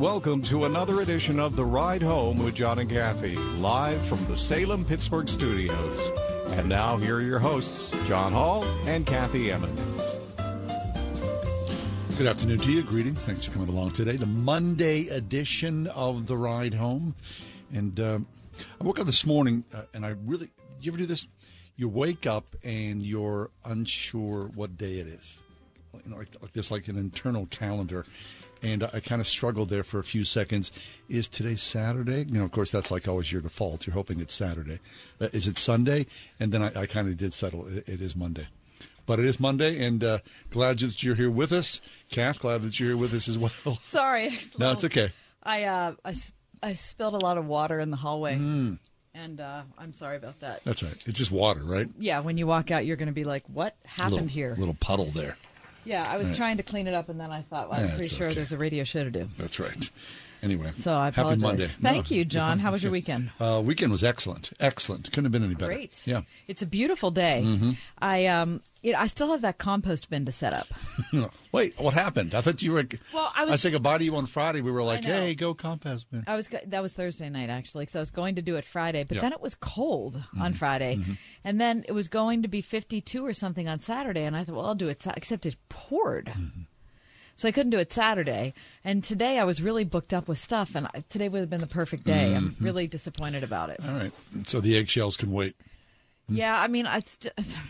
Welcome to another edition of The Ride Home with John and Kathy, live from the Salem Pittsburgh studios. And now, here are your hosts, John Hall and Kathy Emmons. Good afternoon to you. Greetings. Thanks for coming along today. The Monday edition of The Ride Home. And um, I woke up this morning uh, and I really, you ever do this? You wake up and you're unsure what day it is. You know, like, like this, like an internal calendar. And I kind of struggled there for a few seconds. Is today Saturday? You know, of course, that's like always your default. You're hoping it's Saturday. Uh, is it Sunday? And then I, I kind of did settle. It, it is Monday but it is Monday, and uh, glad that you're here with us. Kath, glad that you're here with us as well. Sorry. No, it's okay. I uh, I, I spilled a lot of water in the hallway, and uh, I'm sorry about that. That's right. It's just water, right? Yeah, when you walk out, you're going to be like, "What happened little, here?" Little puddle there. Yeah, I was trying to clean it up, and then I thought, well, I'm Yeah, pretty sure okay. there's a radio show to do. That's right. Anyway, So I happy apologize. Monday. Thank you, you're John. How was your weekend? Uh, weekend was excellent. Excellent. Couldn't have been any better. Great. Yeah. It's a beautiful day. Mm-hmm. I um, it, I still have that compost bin to set up. Wait, what happened? I thought you were. Well, I was- I said goodbye to you on Friday. We were like, "Hey, go compost bin." I was that was Thursday night actually, so I was going to do it Friday, but Yeah. then it was cold Mm-hmm. on Friday, and then it was going to be 52 or something on Saturday, and I thought, well, I'll do it. Except it poured, Mm-hmm. so I couldn't do it Saturday. And today I was really booked up with stuff, and I, today would have been the perfect day. I'm Mm-hmm. really disappointed about it. All right. So the eggshells can wait. Yeah, I mean, it's just, Yeah.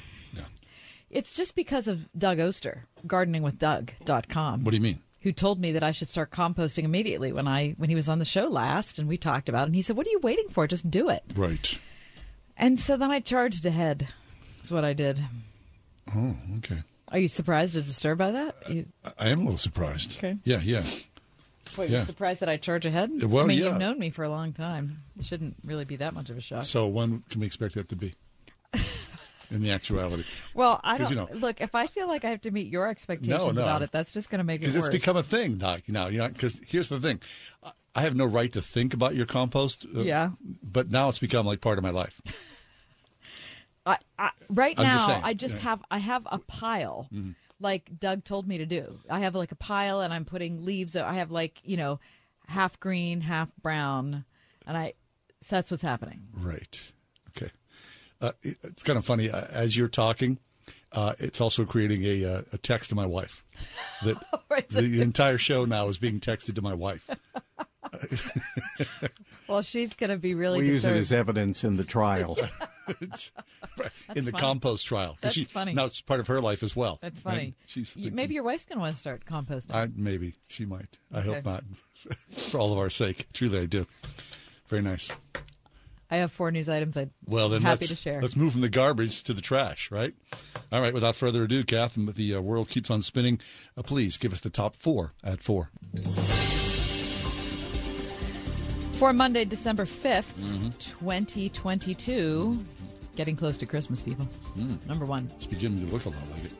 it's just because of Doug Oster, gardeningwithdoug.com. What do you mean? who told me that I should start composting immediately when I when he was on the show last and we talked about it and he said, "What are you waiting for? Just do it." Right. And so then I charged ahead. That's what I did. Oh, okay. Are you surprised or disturbed by that? Uh, you, I am a little surprised. Okay. Yeah, yeah. wait, Yeah. you're surprised that I charge ahead? Uh, well, I mean, yeah. you've known me for a long time. It shouldn't really be that much of a shock. So when can we expect that to be? In the actuality, well, I don't you know- look. If I feel like I have to meet your expectations no. about it, that's just going to make it because it's become a thing now. Now, you know, because here's the thing, I- have no right to think about your compost. uh, Yeah. But now it's become like part of my life. I, I, right I'm now, just saying, I just yeah. Mm-hmm. have I have a pile, like Doug told me to do. I have like a pile, and I'm putting leaves. I have like you know, half green, half brown, and I. So that's what's happening. Right. Okay. Uh, it's kind of funny uh, as you're talking. Uh, it's also creating a, uh, a text to my wife. That Right. the entire show now is being texted to my wife. Well, she's going to be really We use it as evidence in the trial. It's in the funny. compost trial. That's she, funny. Now it's part of her life as well. that's right? funny. She's thinking- maybe your wife's going to want to start composting. I, maybe she might. I hope not. For all of our sake, truly, I do. Very nice. I have four news items. I'd Well, then happy let's, to share. let's move from the garbage to the trash, right? All right. Without further ado, Kath, and the uh, world keeps on spinning. Uh, please give us the top four at four. For Monday, December 5th, Mm-hmm. 2022. Getting close to Christmas, people. Mm. Number one. It's beginning to look a lot like it.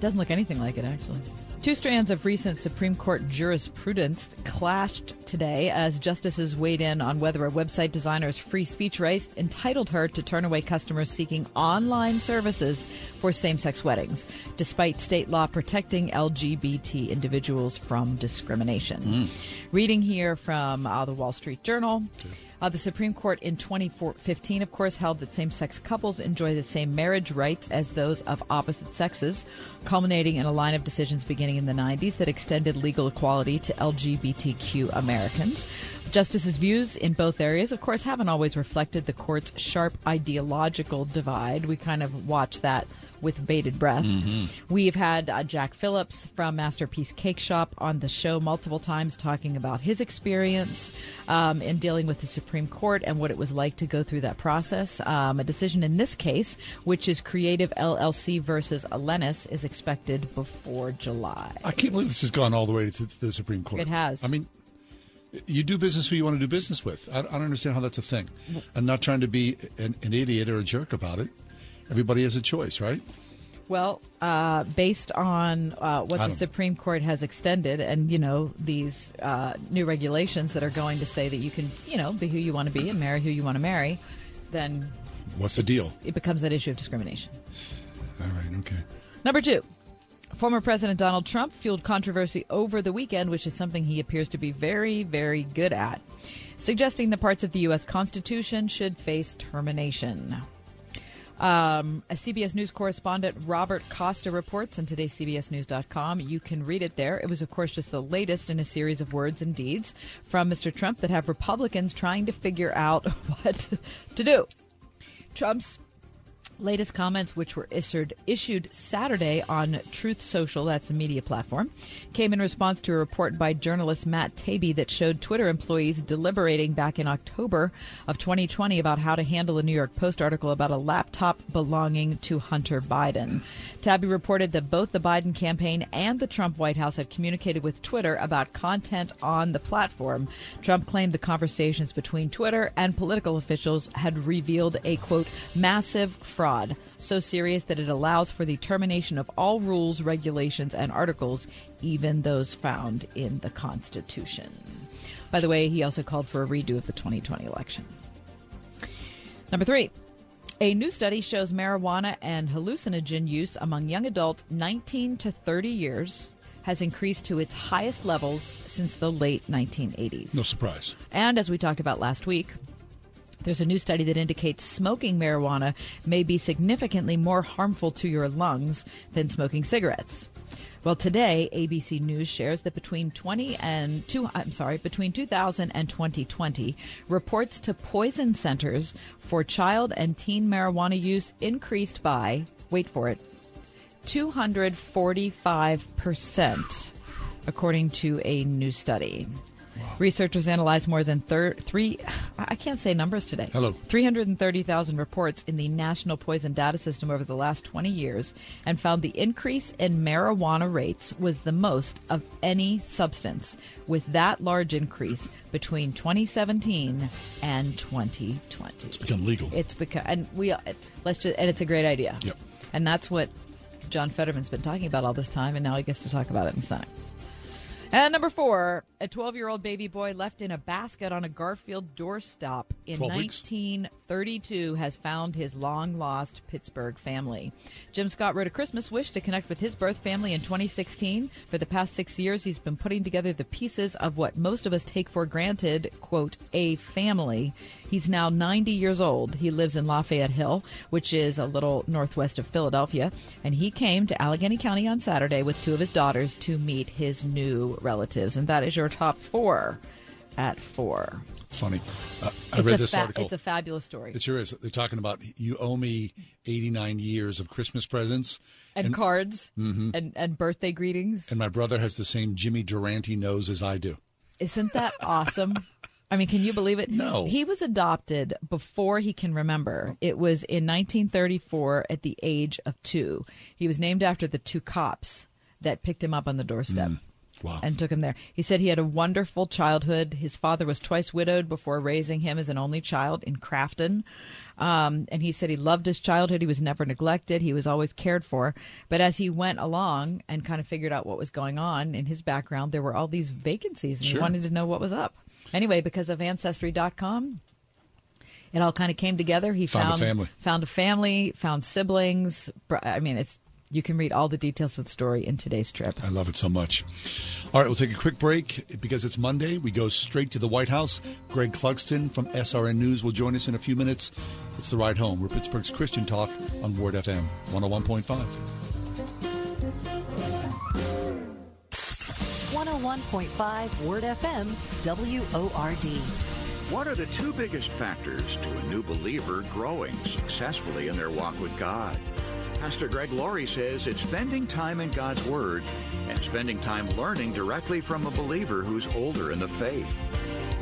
Doesn't look anything like it, actually. Two strands of recent Supreme Court jurisprudence clashed today as justices weighed in on whether a website designer's free speech rights entitled her to turn away customers seeking online services for same sex weddings, despite state law protecting LGBT individuals from discrimination. Reading here from uh, the Wall Street Journal. Uh, the Supreme Court in 2015, of course, held that same sex couples enjoy the same marriage rights as those of opposite sexes, culminating in a line of decisions beginning in the 90s that extended legal equality to LGBTQ Americans. Justices' views in both areas, of course, haven't always reflected the court's sharp ideological divide. We kind of watch that with bated breath. We've had uh, Jack Phillips from Masterpiece Cake Shop on the show multiple times talking about his experience um, in dealing with the Supreme Court and what it was like to go through that process. Um, a decision in this case, which is Creative LLC versus Elenis, is expected before July. I can't believe this has gone all the way to the Supreme Court. It has. I mean, you do business who you want to do business with. I, I don't understand how that's a thing. I'm not trying to be an, an idiot or a jerk about it. Everybody has a choice, right? Well, uh, based on uh, what the Supreme Court has extended, and you know these uh, new regulations that are going to say that you can, you know, be who you want to be and marry who you want to marry, then What's the deal? it becomes that issue of discrimination. All right, okay. Number two, Former President Donald Trump fueled controversy over the weekend, which is something he appears to be very, very good at, suggesting the parts of the U.S. Constitution should face termination. Um, a CBS News correspondent, Robert Costa, reports on today's CBSNews.com. You can read it there. It was, of course, just the latest in a series of words and deeds from Mr. Trump that have Republicans trying to figure out what to do. Trump's latest comments, which were issued, issued Saturday on Truth Social, that's a media platform, came in response to a report by journalist Matt Taibbi that showed Twitter employees deliberating back in October of 2020 about how to handle a New York Post article about a laptop belonging to Hunter Biden. Taibbi reported that both the Biden campaign and the Trump White House had communicated with Twitter about content on the platform. Trump claimed the conversations between Twitter and political officials had revealed a quote massive fraud fraud so serious that it allows for the termination of all rules, regulations, and articles, even those found in the Constitution. By the way, he also called for a redo of the 2020 election. Number three. A new study shows marijuana and hallucinogen use among young adults 19 to 30 years has increased to its highest levels since the late 1980s. No surprise. And as we talked about last week, there's a new study that indicates smoking marijuana may be significantly more harmful to your lungs than smoking cigarettes. Well, today ABC News shares that between 20 and two, I'm sorry, between 2000 and 2020, reports to poison centers for child and teen marijuana use increased by, wait for it, 245 percent, according to a new study. Wow. Researchers analyzed more than thir- three, I can't say numbers today. Hello. 330,000 reports in the National Poison Data System over the last 20 years and found the increase in marijuana rates was the most of any substance, with that large increase between 2017 and 2020. It's become legal. It's become, and we, let's just, and it's a great idea. Yep. And that's what John Fetterman's been talking about all this time, and now he gets to talk about it in the Senate. And number four, a 12 year old baby boy left in a basket on a Garfield doorstop in 1932 has found his long lost Pittsburgh family. Jim Scott wrote a Christmas wish to connect with his birth family in 2016. For the past six years, he's been putting together the pieces of what most of us take for granted, quote, a family. He's now 90 years old. He lives in Lafayette Hill, which is a little northwest of Philadelphia. And he came to Allegheny County on Saturday with two of his daughters to meet his new relatives. And that is your top four at four. Funny. Uh, I it's read this fa- article. It's a fabulous story. It sure is. They're talking about you owe me 89 years of Christmas presents and, and cards mm-hmm. and, and birthday greetings. And my brother has the same Jimmy Durante nose as I do. Isn't that awesome? I mean, can you believe it? No. He was adopted before he can remember. It was in 1934 at the age of two. He was named after the two cops that picked him up on the doorstep. Mm. Wow. And took him there. He said he had a wonderful childhood. His father was twice widowed before raising him as an only child in Crafton. Um, and he said he loved his childhood. He was never neglected. He was always cared for. But as he went along and kind of figured out what was going on in his background, there were all these vacancies, and sure. he wanted to know what was up. Anyway, because of Ancestry.com, it all kind of came together. He found, found a family, found a family, found siblings. I mean, it's you can read all the details of the story in today's Trib. I love it so much. All right, we'll take a quick break because it's Monday. We go straight to the White House. Greg Clugston from SRN News will join us in a few minutes. It's the ride home. We're Pittsburgh's Christian Talk on Word FM 101.5. 101.5 Word FM, WORD. What are the two biggest factors to a new believer growing successfully in their walk with God? Pastor Greg Laurie says it's spending time in God's Word and spending time learning directly from a believer who's older in the faith.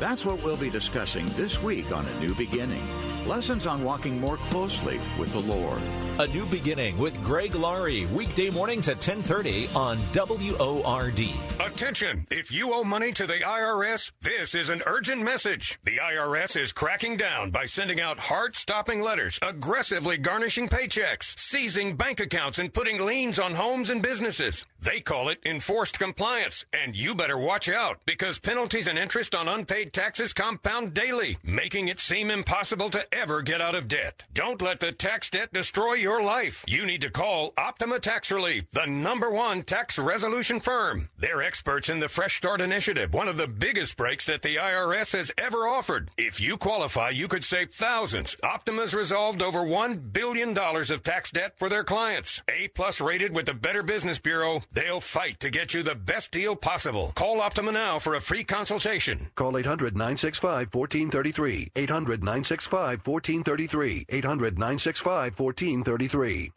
That's what we'll be discussing this week on A New Beginning. Lessons on walking more closely with the Lord. A New Beginning with Greg Laurie, weekday mornings at 1030 on WORD. Attention! If you owe money to the IRS, this is an urgent message. The IRS is cracking down by sending out heart-stopping letters, aggressively garnishing paychecks, seizing bank accounts, and putting liens on homes and businesses. They call it enforced compliance, and you better watch out because penalties and interest on unpaid taxes compound daily, making it seem impossible to ever get out of debt. Don't let the tax debt destroy your life. You need to call Optima Tax Relief, the number one tax resolution firm. They're experts in the Fresh Start Initiative, one of the biggest breaks that the IRS has ever offered. If you qualify, you could save thousands. Optima's resolved over $1 billion of tax debt for their clients. A plus rated with the Better Business Bureau. They'll fight to get you the best deal possible. Call Optima now for a free consultation. Call 800 965 1433. 800 965 1433. 800 965 1433.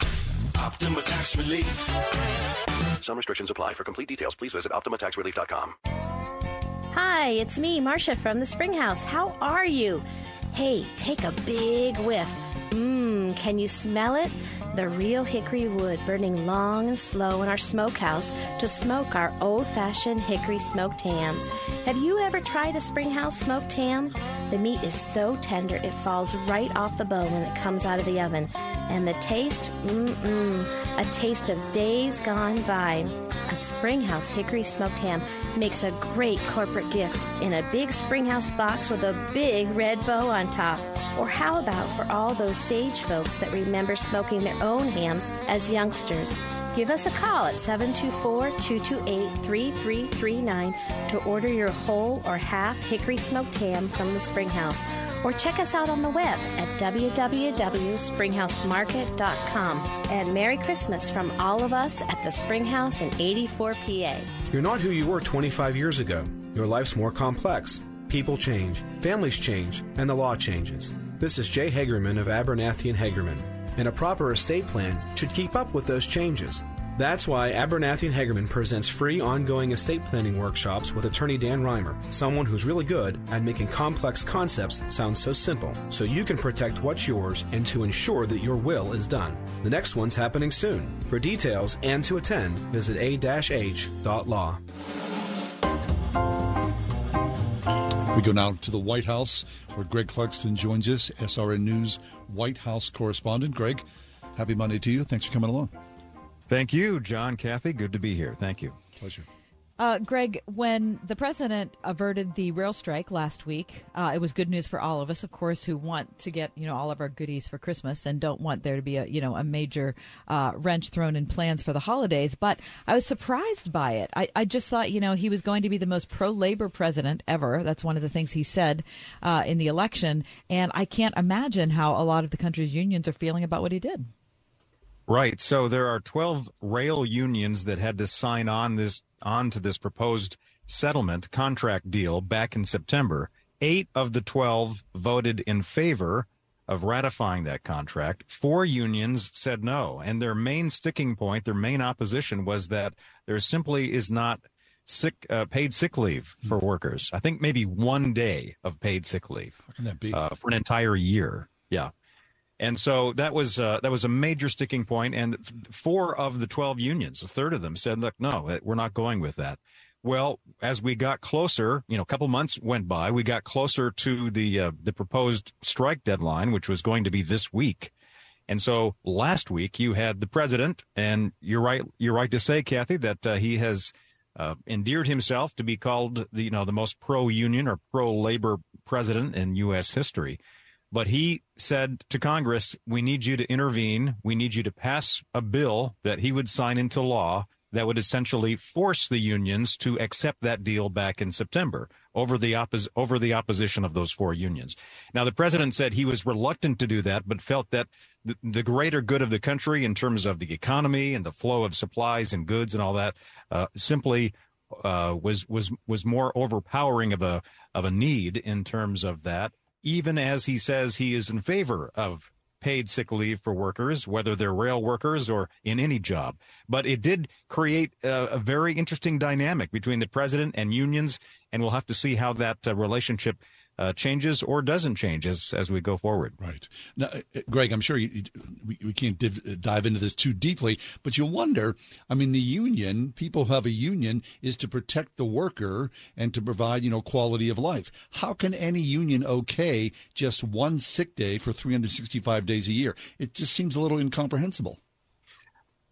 Optima Tax Relief. Some restrictions apply. For complete details, please visit OptimaTaxRelief.com. Hi, it's me, Marcia from the Springhouse. How are you? Hey, take a big whiff. Mmm, can you smell it? The real hickory wood burning long and slow in our smokehouse to smoke our old fashioned hickory smoked hams. Have you ever tried a Springhouse smoked ham? The meat is so tender it falls right off the bone when it comes out of the oven. And the taste, mmm, a taste of days gone by. A Springhouse hickory smoked ham makes a great corporate gift in a big Springhouse box with a big red bow on top. Or how about for all those sage folks that remember smoking their own hams as youngsters? Give us a call at 724 228 3339 to order your whole or half hickory smoked ham from the Springhouse. Or check us out on the web at www.springhousemarket.com. And Merry Christmas from all of us at the Springhouse in 84 PA. You're not who you were 25 years ago. Your life's more complex. People change, families change, and the law changes. This is Jay Hagerman of Abernathy and Hagerman, and a proper estate plan should keep up with those changes. That's why Abernathy and Hagerman presents free ongoing estate planning workshops with attorney Dan Reimer, someone who's really good at making complex concepts sound so simple, so you can protect what's yours and to ensure that your will is done. The next one's happening soon. For details and to attend, visit a-h.law. We go now to the White House, where Greg Clugston joins us, SRN News White House correspondent. Greg, happy Monday to you. Thanks for coming along. Thank you, John, Kathy. Good to be here. Thank you. Pleasure. Uh, Greg, when the president averted the rail strike last week, uh, it was good news for all of us, of course, who want to get you know all of our goodies for Christmas and don't want there to be a you know a major uh, wrench thrown in plans for the holidays. But I was surprised by it. I, I just thought you know he was going to be the most pro labor president ever. That's one of the things he said uh, in the election, and I can't imagine how a lot of the country's unions are feeling about what he did. Right. So there are 12 rail unions that had to sign on this on to this proposed settlement contract deal back in September. 8 of the 12 voted in favor of ratifying that contract. Four unions said no, and their main sticking point, their main opposition was that there simply is not sick uh, paid sick leave for workers. I think maybe one day of paid sick leave. How can that be? Uh, for an entire year. Yeah. And so that was uh, that was a major sticking point, and four of the twelve unions, a third of them, said, "Look, no, we're not going with that." Well, as we got closer, you know, a couple months went by, we got closer to the uh, the proposed strike deadline, which was going to be this week. And so last week you had the president, and you're right, you're right to say, Kathy, that uh, he has uh, endeared himself to be called the you know the most pro union or pro labor president in U.S. history. But he said to Congress, we need you to intervene. We need you to pass a bill that he would sign into law that would essentially force the unions to accept that deal back in September over the oppos- over the opposition of those four unions. Now the president said he was reluctant to do that, but felt that the, greater good of the country in terms of the economy and the flow of supplies and goods and all that uh, simply uh, was was was more overpowering of a of a need in terms of that even as he says he is in favor of paid sick leave for workers, whether they're rail workers or in any job. But it did create a, a very interesting dynamic between the president and unions, and we'll have to see how that uh, relationship uh, changes or doesn't change as as we go forward. Right now, uh, Greg, I'm sure you, we, we can't div, uh, dive into this too deeply, but you wonder. I mean, the union, people who have a union, is to protect the worker and to provide you know quality of life. How can any union okay just one sick day for 365 days a year? It just seems a little incomprehensible.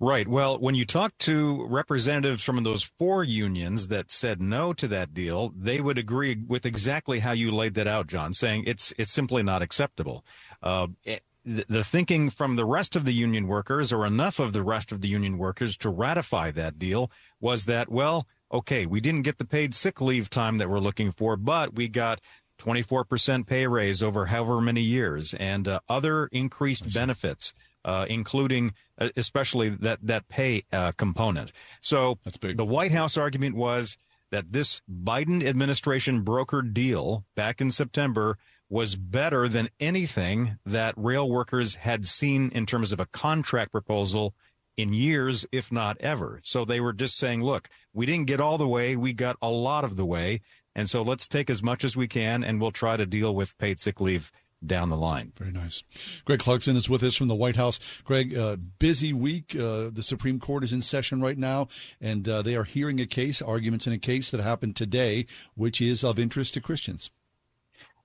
Right. Well, when you talk to representatives from those four unions that said no to that deal, they would agree with exactly how you laid that out, John, saying it's it's simply not acceptable. Uh, it, the thinking from the rest of the union workers, or enough of the rest of the union workers to ratify that deal, was that well, okay, we didn't get the paid sick leave time that we're looking for, but we got 24% pay raise over however many years and uh, other increased benefits. Uh, including uh, especially that that pay uh, component. So That's big. the White House argument was that this Biden administration brokered deal back in September was better than anything that rail workers had seen in terms of a contract proposal in years, if not ever. So they were just saying, look, we didn't get all the way, we got a lot of the way. And so let's take as much as we can and we'll try to deal with paid sick leave down the line. Very nice. Greg Clugston is with us from the White House. Greg, uh, busy week. Uh, the Supreme Court is in session right now, and uh, they are hearing a case, arguments in a case that happened today, which is of interest to Christians.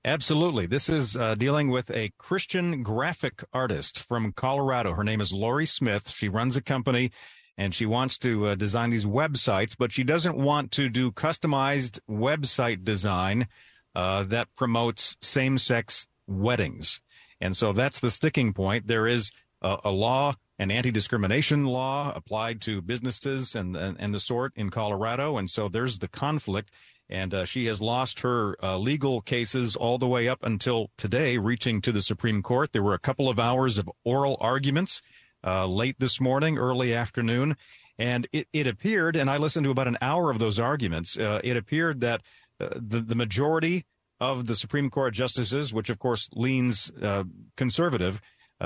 Absolutely. This is uh, dealing with a Christian graphic artist from Colorado. Her name is Lori Smith. She runs a company and she wants to uh, design these websites, but she doesn't want to do customized website design uh, that promotes same sex weddings. And so that's the sticking point. There is a, a law, an anti discrimination law applied to businesses and, and, and the sort in Colorado. And so there's the conflict and uh, she has lost her uh, legal cases all the way up until today, reaching to the Supreme Court. There were a couple of hours of oral arguments uh, late this morning, early afternoon, and it, it appeared, and I listened to about an hour of those arguments. Uh, it appeared that uh, the the majority of the Supreme Court justices, which of course leans uh, conservative,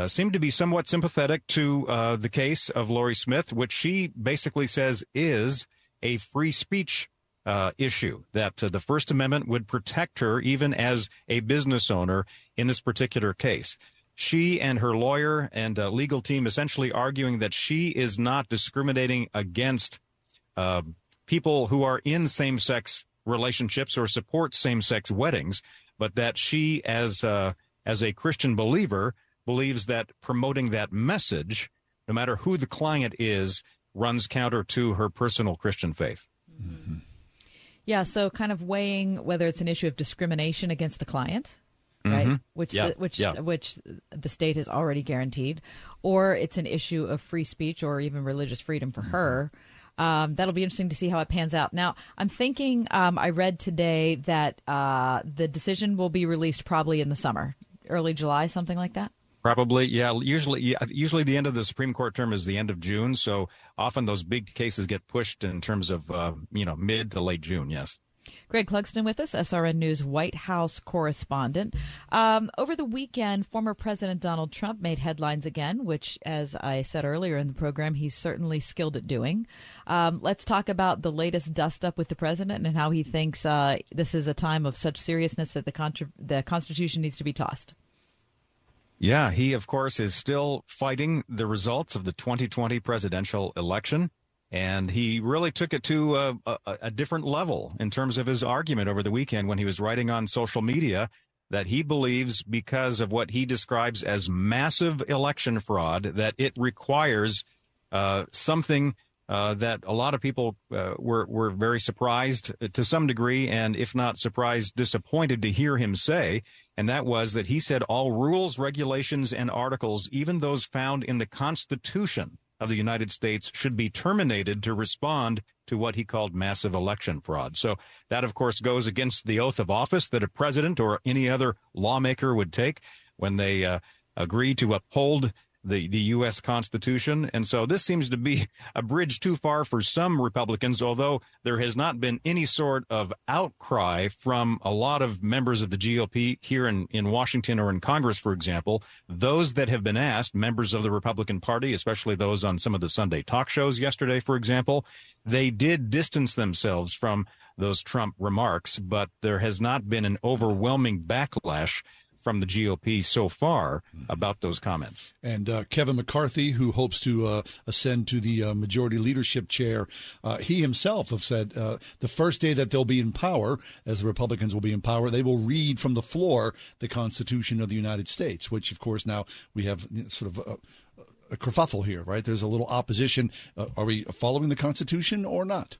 seemed to be somewhat sympathetic to the case of Lori Smith, which she basically says is a free speech uh, issue that uh, the First Amendment would protect her even as a business owner in this particular case. She and her lawyer and uh, legal team essentially arguing that she is not discriminating against uh, people who are in same sex relationships or support same sex weddings, but that she, as uh, as a Christian believer, believes that promoting that message, no matter who the client is, runs counter to her personal Christian faith. Mm-hmm. Yeah, so kind of weighing whether it's an issue of discrimination against the client, right? Mm-hmm. Which Yeah, the, which yeah. which the state has already guaranteed, or it's an issue of free speech or even religious freedom for her. Um, that'll be interesting to see how it pans out. Now, I'm thinking um, I read today that uh, the decision will be released probably in the summer, early July, something like that. Probably, yeah. Usually, usually the end of the Supreme Court term is the end of June, so often those big cases get pushed in terms of uh, you know mid to late June. Yes. Greg Clugston with us, SRN News White House correspondent. Um, over the weekend, former President Donald Trump made headlines again, which, as I said earlier in the program, he's certainly skilled at doing. Um, let's talk about the latest dust up with the president and how he thinks uh, this is a time of such seriousness that the, contra- the Constitution needs to be tossed. Yeah, he of course is still fighting the results of the 2020 presidential election. And he really took it to a, a, a, different level in terms of his argument over the weekend when he was writing on social media that he believes because of what he describes as massive election fraud, that it requires uh, something uh, that a lot of people uh, were were very surprised to some degree, and if not surprised, disappointed to hear him say. And that was that he said all rules, regulations, and articles, even those found in the Constitution of the United States, should be terminated to respond to what he called massive election fraud. So that, of course, goes against the oath of office that a president or any other lawmaker would take when they uh, agree to uphold the, the U.S. Constitution. And so this seems to be a bridge too far for some Republicans, although there has not been any sort of outcry from a lot of members of the GOP here in, in Washington or in Congress, for example. Those that have been asked, members of the Republican Party, especially those on some of the Sunday talk shows yesterday, for example, they did distance themselves from those Trump remarks, but there has not been an overwhelming backlash from the GOP so far about those comments. And uh, Kevin McCarthy, who hopes to uh, ascend to the uh, majority leadership chair, uh, he himself have said uh, the first day that they'll be in power, as the Republicans will be in power, they will read from the floor the Constitution of the United States, which, of course, now we have sort of. A, a kerfuffle here, right? There's a little opposition. Uh, are we following the Constitution or not?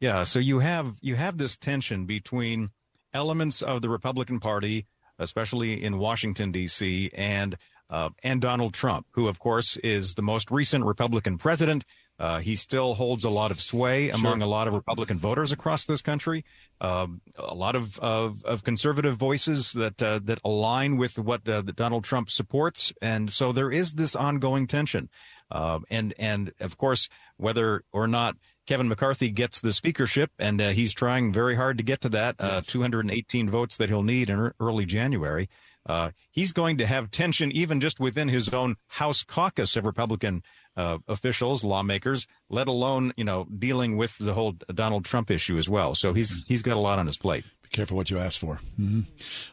Yeah, so you have you have this tension between elements of the Republican Party, especially in Washington D.C., and uh, and Donald Trump, who of course is the most recent Republican president. Uh, he still holds a lot of sway sure. among a lot of Republican voters across this country. Um, a lot of, of, of conservative voices that uh, that align with what uh, Donald Trump supports, and so there is this ongoing tension. Um, and and of course, whether or not Kevin McCarthy gets the speakership, and uh, he's trying very hard to get to that uh, yes. 218 votes that he'll need in early January. Uh, he's going to have tension even just within his own House caucus of Republican uh, officials, lawmakers, let alone you know dealing with the whole Donald Trump issue as well. So he's mm-hmm. he's got a lot on his plate. Careful what you ask for. Mm-hmm.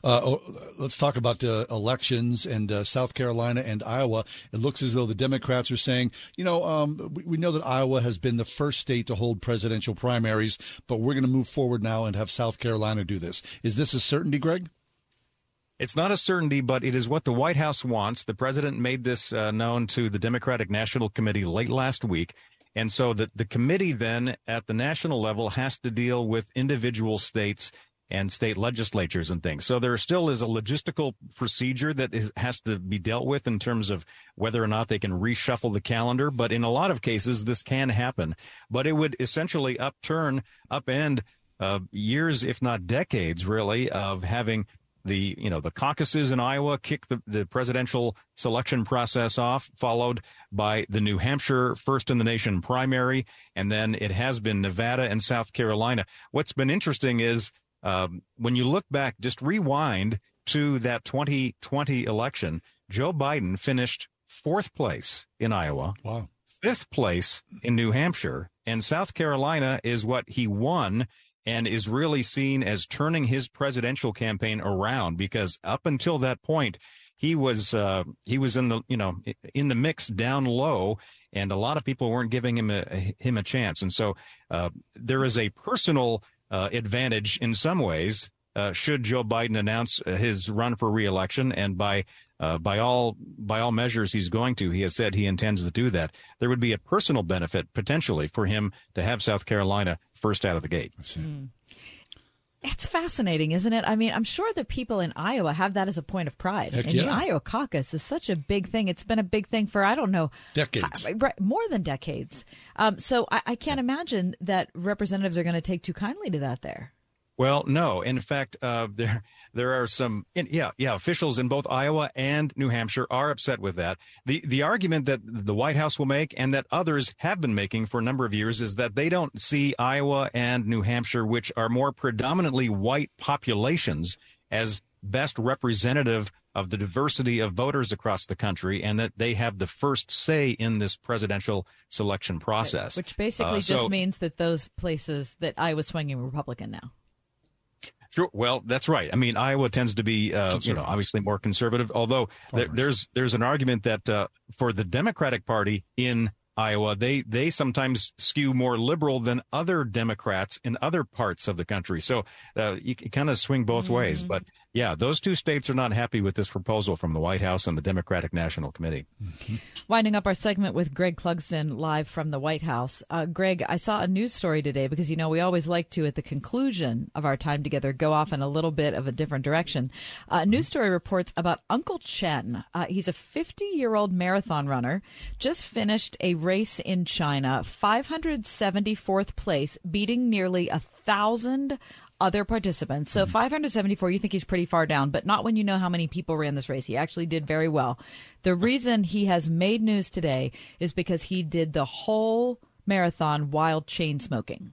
Uh, oh, let's talk about uh, elections and uh, South Carolina and Iowa. It looks as though the Democrats are saying, you know, um, we, we know that Iowa has been the first state to hold presidential primaries, but we're going to move forward now and have South Carolina do this. Is this a certainty, Greg? It's not a certainty, but it is what the White House wants. The president made this uh, known to the Democratic National Committee late last week. And so the, the committee then at the national level has to deal with individual states and state legislatures and things. So there still is a logistical procedure that is, has to be dealt with in terms of whether or not they can reshuffle the calendar. But in a lot of cases, this can happen. But it would essentially upturn, upend uh, years, if not decades, really, of having the you know the caucuses in Iowa kick the, the presidential selection process off, followed by the New Hampshire first in the nation primary, and then it has been Nevada and South Carolina. What's been interesting is um, when you look back, just rewind to that 2020 election, Joe Biden finished fourth place in Iowa. Wow. Fifth place in New Hampshire, and South Carolina is what he won and is really seen as turning his presidential campaign around because up until that point he was uh, he was in the you know in the mix down low and a lot of people weren't giving him a him a chance and so uh, there is a personal uh, advantage in some ways uh, should Joe Biden announce his run for reelection and by uh, by all by all measures he's going to he has said he intends to do that there would be a personal benefit potentially for him to have South Carolina first out of the gate. Mm. It's fascinating, isn't it? I mean, I'm sure that people in Iowa have that as a point of pride. Heck and yeah. the Iowa caucus is such a big thing. It's been a big thing for, I don't know, decades. Uh, more than decades. Um, so I, I can't imagine that representatives are going to take too kindly to that there. Well, no. In fact, uh, there there are some, yeah, yeah, officials in both Iowa and New Hampshire are upset with that. The the argument that the White House will make and that others have been making for a number of years is that they don't see Iowa and New Hampshire, which are more predominantly white populations, as best representative of the diversity of voters across the country and that they have the first say in this presidential selection process. Which basically uh, so, just means that those places that Iowa's swinging Republican now. Sure. Well, that's right. I mean, Iowa tends to be, uh, you know, obviously more conservative. Although there, there's there's an argument that uh, for the Democratic Party in Iowa, they they sometimes skew more liberal than other Democrats in other parts of the country. So uh, you can kind of swing both mm-hmm. ways. But yeah, those two states are not happy with this proposal from the White House and the Democratic National Committee. Mm-hmm. Winding up our segment with Greg Clugston live from the White House. Uh, Greg, I saw a news story today because, you know, we always like to, at the conclusion of our time together, go off in a little bit of a different direction. Uh, a news story reports about Uncle Chen. Uh, he's a 50 year old marathon runner, just finished a race in China, 574th place, beating nearly a thousand other participants. So mm-hmm. 574, you think he's pretty far down, but not when you know how many people ran this race. He actually did very well. The reason he has made news today is because he did the whole marathon while chain smoking.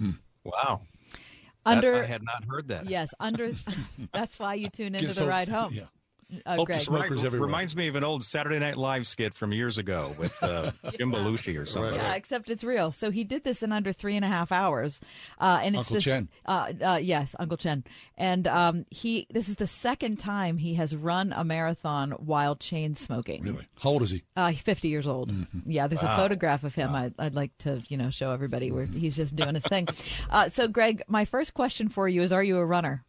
Mm. Wow. Under that, I had not heard that. Yes, under that's why you tune into the ride home. Yeah. Uh, Greg. smokers everywhere. Reminds me of an old Saturday Night Live skit from years ago with uh, Jim Belushi or something. Yeah, except it's real. So he did this in under three and a half hours, uh, and it's Uncle this, Chen. Uh, uh, yes, Uncle Chen, and um, he. This is the second time he has run a marathon while chain smoking. Really? How old is he? Uh, he's fifty years old. Mm-hmm. Yeah, there's wow. a photograph of him. Wow. I'd, I'd, like to, you know, show everybody where he's just doing his thing. Uh, so, Greg, my first question for you is: Are you a runner?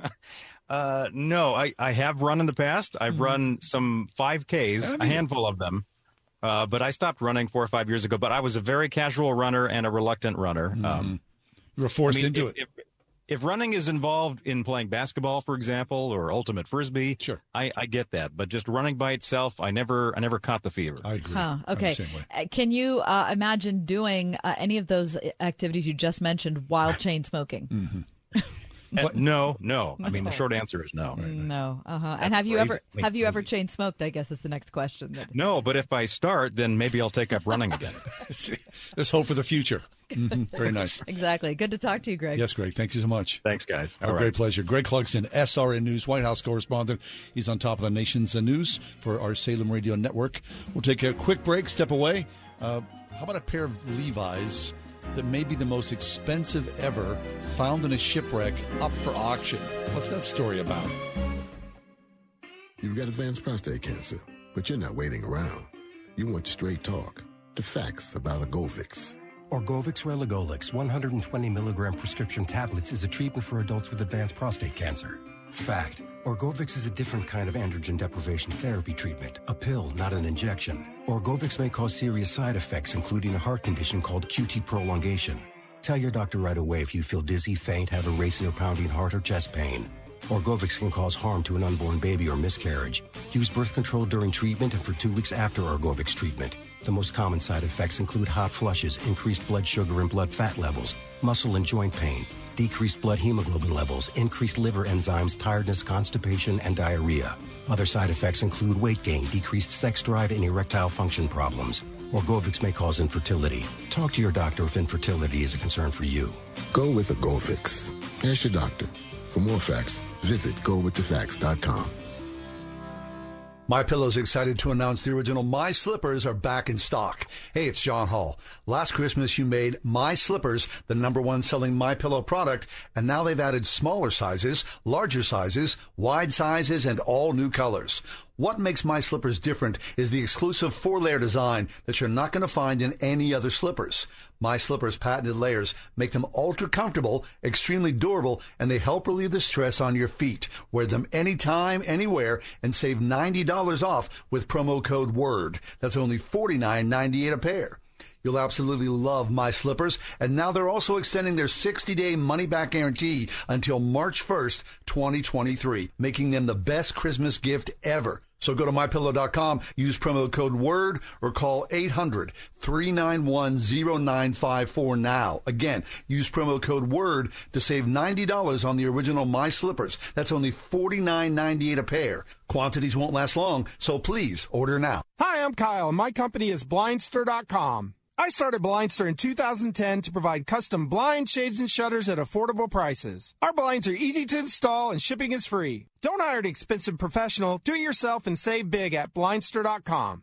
Uh, no, I, I have run in the past. Mm-hmm. I've run some 5Ks, a handful of them. Uh, but I stopped running four or five years ago. But I was a very casual runner and a reluctant runner. Um, You were forced I mean, into if, it. If, if running is involved in playing basketball, for example, or ultimate frisbee, Sure. I, I get that. But just running by itself, I never I never caught the fever. I agree. Huh. I'm the Okay. same way. Uh, Can you uh, imagine doing uh, any of those activities you just mentioned while chain smoking? Mm. Uh, no, no. I mean, the short answer is no. No. Uh huh. And have you crazy. ever I mean, have you ever chain smoked? I guess is the next question. That- No, but if I start, then maybe I'll take up running again. See, There's hope for the future. Mhm. Very nice. Exactly. Good to talk to you, Greg. Yes, Greg. Thank you so much. Thanks, guys. Our All great right. pleasure. Greg Clugston, SRN News White House correspondent. He's on top of the nation's uh, news for our Salem Radio Network. We'll take a quick break, step away. Uh, how about a pair of Levi's that may be the most expensive ever found in a shipwreck up for auction? What's that story about? You've got advanced prostate cancer, but you're not waiting around. You want straight talk, the facts about a Govix. Orgovyx Relugolix 120 milligram prescription tablets is a treatment for adults with advanced prostate cancer. Fact Orgovyx is a different kind of androgen deprivation therapy treatment, a pill, not an injection. Orgovyx may cause serious side effects, including a heart condition called QT prolongation. Tell your doctor right away if you feel dizzy, faint, have a racing or pounding heart, or chest pain. Orgovyx can cause harm to an unborn baby or miscarriage. Use birth control during treatment and for two weeks after Orgovyx treatment. The most common side effects include hot flushes, increased blood sugar and blood fat levels, muscle and joint pain, decreased blood hemoglobin levels, increased liver enzymes, tiredness, constipation, and diarrhea. Other side effects include weight gain, decreased sex drive, and erectile function problems. Orgovyx may cause infertility. Talk to your doctor if infertility is a concern for you. Go with Orgovyx. Ask your doctor. For more facts, visit gowiththefacts.com. My Pillow's excited to announce the original My Slippers are back in stock. Hey, it's John Hall. Last Christmas you made My Slippers the number one selling My Pillow product, and now they've added smaller sizes, larger sizes, wide sizes, and all new colors. What makes My Slippers different is the exclusive four-layer design that you're not going to find in any other slippers. My Slippers patented layers make them ultra comfortable, extremely durable, and they help relieve the stress on your feet. Wear them anytime, anywhere, and save $90 off with promo code WORD. That's only $49.98 a pair. You'll absolutely love my slippers. And now they're also extending their 60 day money back guarantee until March 1st, 2023, making them the best Christmas gift ever. So go to mypillow.com, use promo code WORD, or call 800 391 0954 now. Again, use promo code WORD to save $90 on the original My Slippers. That's only $49.98 a pair. Quantities won't last long, so please order now. Hi, I'm Kyle, and my company is Blindster.com. I started Blindster in 2010 to provide custom blind shades, and shutters at affordable prices. Our blinds are easy to install and shipping is free. Don't hire an expensive professional. Do it yourself and save big at Blindster.com.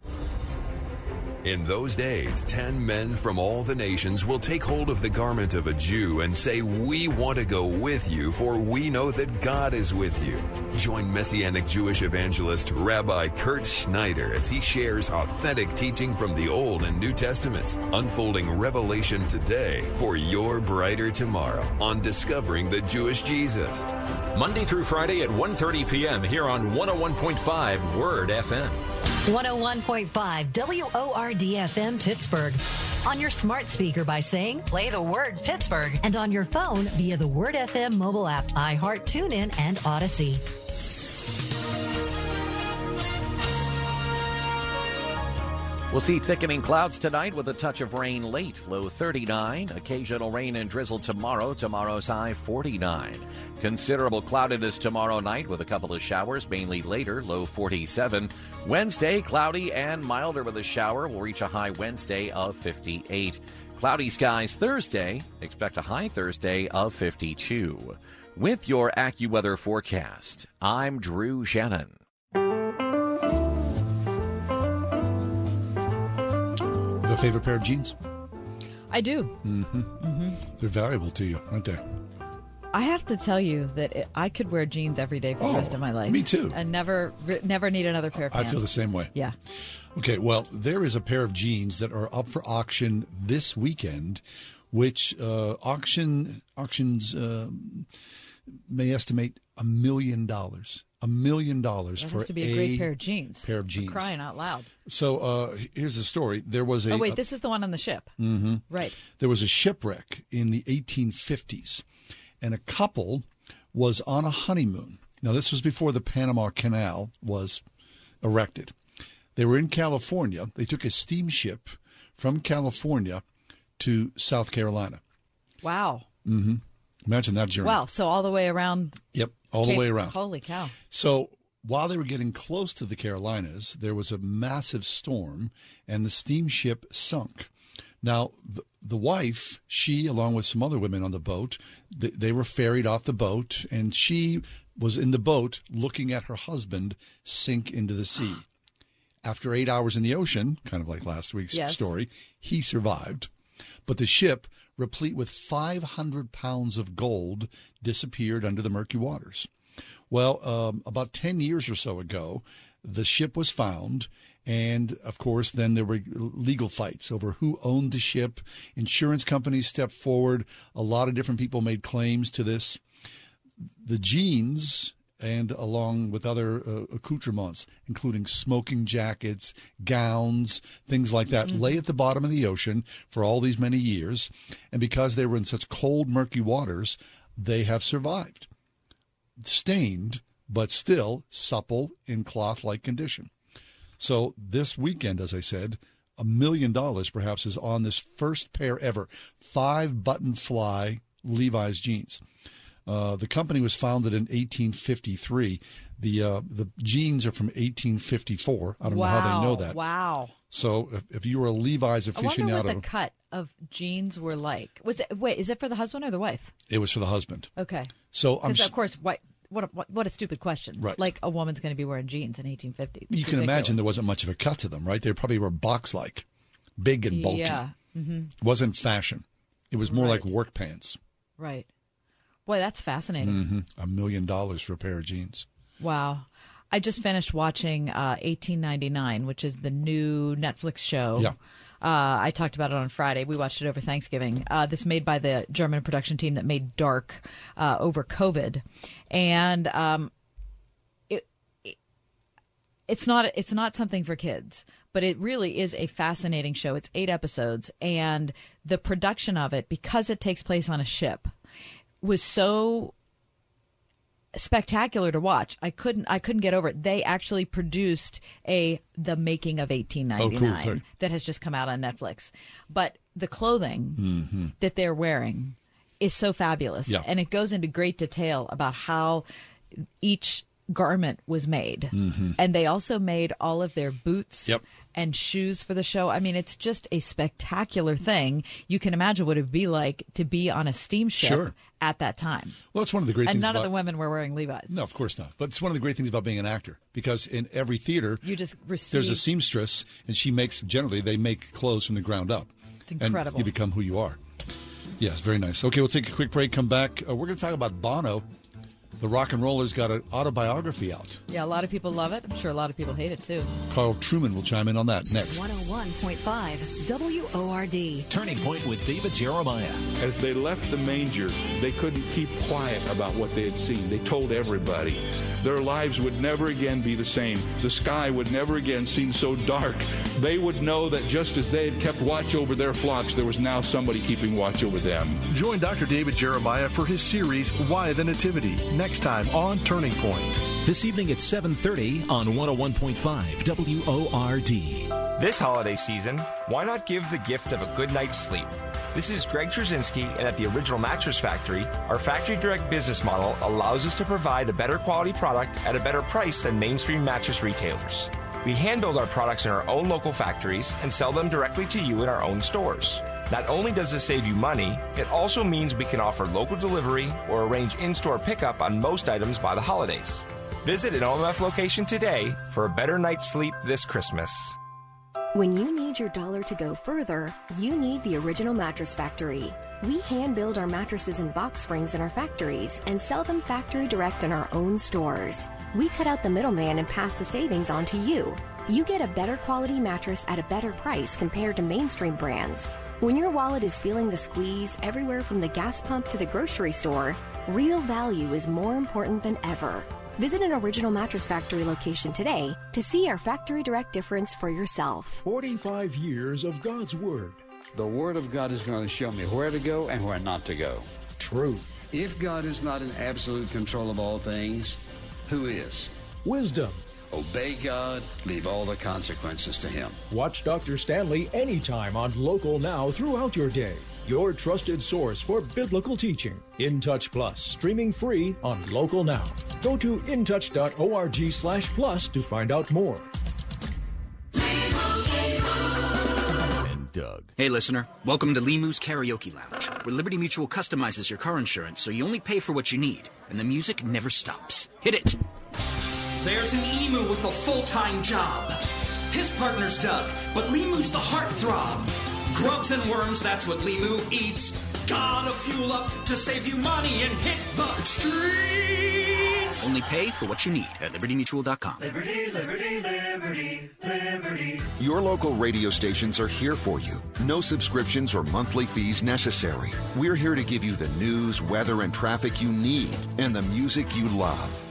In those days, ten men from all the nations will take hold of the garment of a Jew and say, We want to go with you, for we know that God is with you. Join Messianic Jewish evangelist Rabbi Kurt Schneider as he shares authentic teaching from the Old and New Testaments, unfolding revelation today for your brighter tomorrow on Discovering the Jewish Jesus. Monday through Friday at 1.30 p.m. here on 101.5 Word FM. 101.5 WORD Pittsburgh. On your smart speaker by saying, play the word Pittsburgh. And on your phone via the Word FM mobile app, iHeart, TuneIn, and Odyssey. We'll see thickening clouds tonight with a touch of rain late, low 39. Occasional rain and drizzle tomorrow, tomorrow's high 49. Considerable cloudiness tomorrow night with a couple of showers, mainly later, low 47. Wednesday, cloudy and milder with a shower. will reach a high Wednesday of 58. Cloudy skies Thursday, expect a high Thursday of 52. With your AccuWeather forecast, I'm Drew Shannon. A favorite pair of jeans? I do. Mm-hmm. hmm They're valuable to you, aren't they? I have to tell you that it, I could wear jeans every day for the Oh, rest of my life. me too. And never, never need another pair of I pants. feel the same way. Yeah. Okay, well, there is a pair of jeans that are up for auction this weekend, which uh, auction auctions um may estimate A million dollars. A million dollars for has to be a great pair of jeans. Pair of jeans. crying out loud. So uh, here's the story. There was a. oh wait, this is the one on the ship. hmm Right. There was a shipwreck in the 1850s, and a couple was on a honeymoon. Now, this was before the Panama Canal was erected. They were in California. They took a steamship from California to South Carolina. Wow. hmm Imagine that journey. Wow. So all the way around. Yep, all the way around. Holy cow. So while they were getting close to the Carolinas, there was a massive storm and the steamship sunk. Now, the, the wife, she, along with some other women on the boat, they, they were ferried off the boat, and she was in the boat looking at her husband sink into the sea. After eight hours in the ocean, kind of like last week's Yes. story, he survived. But the ship, replete with 500 pounds of gold, disappeared under the murky waters. Well, um, about 10 years or so ago, the ship was found. And of course, then there were legal fights over who owned the ship. Insurance companies stepped forward. A lot of different people made claims to this. The jeans, and along with other uh, accoutrements, including smoking jackets, gowns, things like that, lay at the bottom of the ocean for all these many years. And because they were in such cold, murky waters, they have survived stained, but still supple in cloth like condition. So this weekend, as I said, a million dollars perhaps is on this first pair ever five button fly Levi's jeans. Uh, the company was founded in 1853. The uh, the jeans are from 1854. I don't wow. know how they know that. Wow. So if, if you were a Levi's I wonder what the cut of jeans were like. Was it wait? Is it for the husband or the wife? it was for the husband. Okay. So I'm of course, what what a, what, a stupid question. Right. Like a woman's going to be wearing jeans in 1850. You can imagine there wasn't much of a cut to them, right? They probably were box like, big and bulky. Yeah. hmm It wasn't fashion. It was more like work pants. Right. Boy, that's fascinating. hmm A million dollars for a pair of jeans. Wow. I just finished watching uh, 1899, which is the new Netflix show. Yeah. Uh, I talked about it on Friday. We watched it over Thanksgiving. Uh, this made by the German production team that made Dark uh, over COVID, and um, it, it it's not it's not something for kids, but it really is a fascinating show. It's eight episodes, and the production of it, because it takes place on a ship, was so spectacular to watch. I couldn't I couldn't get over it. They actually produced a The Making of 1899 Oh, cool. that has just come out on Netflix. But the clothing Mm-hmm. that they're wearing is so fabulous Yeah. and it goes into great detail about how each garment was made. Mhm. And they also made all of their boots Yep. And shoes for the show. I mean, it's just a spectacular thing. You can imagine what it would be like to be on a steamship Sure. at that time. Well, it's one of the great and things And none about of the women were wearing Levi's. No, of course not. But it's one of the great things about being an actor because in every theater, You just receive. there's a seamstress, and she makes generally they make clothes from the ground up. It's incredible. And you become who you are. Yes, very nice. Okay, we'll take a quick break. Come back. Uh, we're going to talk about Bono. The rock and roller's got an autobiography out. Yeah, a lot of people love it. I'm sure a lot of people hate it too. Carl Trueman will chime in on that next. 101.5 WORD. Turning Point with David Jeremiah. As they left the manger, they couldn't keep quiet about what they had seen. They told everybody. Their lives would never again be the same. The sky would never again seem so dark. They would know that just as they had kept watch over their flocks, there was now somebody keeping watch over them. Join Dr. David Jeremiah for his series Why the Nativity next time on Turning Point. This evening at 7:30 on 101.5 WORD. This holiday season, why not give the gift of a good night's sleep? This is Greg Trzynski, and at the Original Mattress Factory, our factory direct business model allows us to provide a better quality product at a better price than mainstream mattress retailers. We hand build our products in our own local factories and sell them directly to you in our own stores. Not only does this save you money, it also means we can offer local delivery or arrange in store pickup on most items by the holidays. Visit an OMF location today for a better night's sleep this Christmas. When you need your dollar to go further, you need the Original Mattress Factory. We hand build our mattresses and box springs in our factories and sell them factory direct in our own stores. We cut out the middleman and pass the savings on to you. You get a better quality mattress at a better price compared to mainstream brands. When your wallet is feeling the squeeze everywhere from the gas pump to the grocery store, real value is more important than ever. Visit an Original Mattress Factory location today to see our factory direct difference for yourself. 45 years of God's Word. The Word of God is going to show me where to go and where not to go. Truth. If God is not in absolute control of all things, who is? Wisdom. Obey God, leave all the consequences to Him. Watch Dr. Stanley anytime on Local Now throughout your day. Your trusted source for biblical teaching. In Touch Plus, streaming free on Local Now. Go to intouch.org slash plus to find out more. And Doug. Hey, listener. Welcome to Limu's Karaoke Lounge, where Liberty Mutual customizes your car insurance so you only pay for what you need, and the music never stops. Hit it! There's an emu with a full-time job. His partner's Doug, but Limu's the heartthrob. Grubs and worms, that's what Limu eats. Gotta fuel up to save you money and hit the streets. Only pay for what you need at libertymutual.com. Liberty, liberty, liberty, liberty. Your local radio stations are here for you. No subscriptions or monthly fees necessary. We're here to give you the news, weather, and traffic you need and the music you love.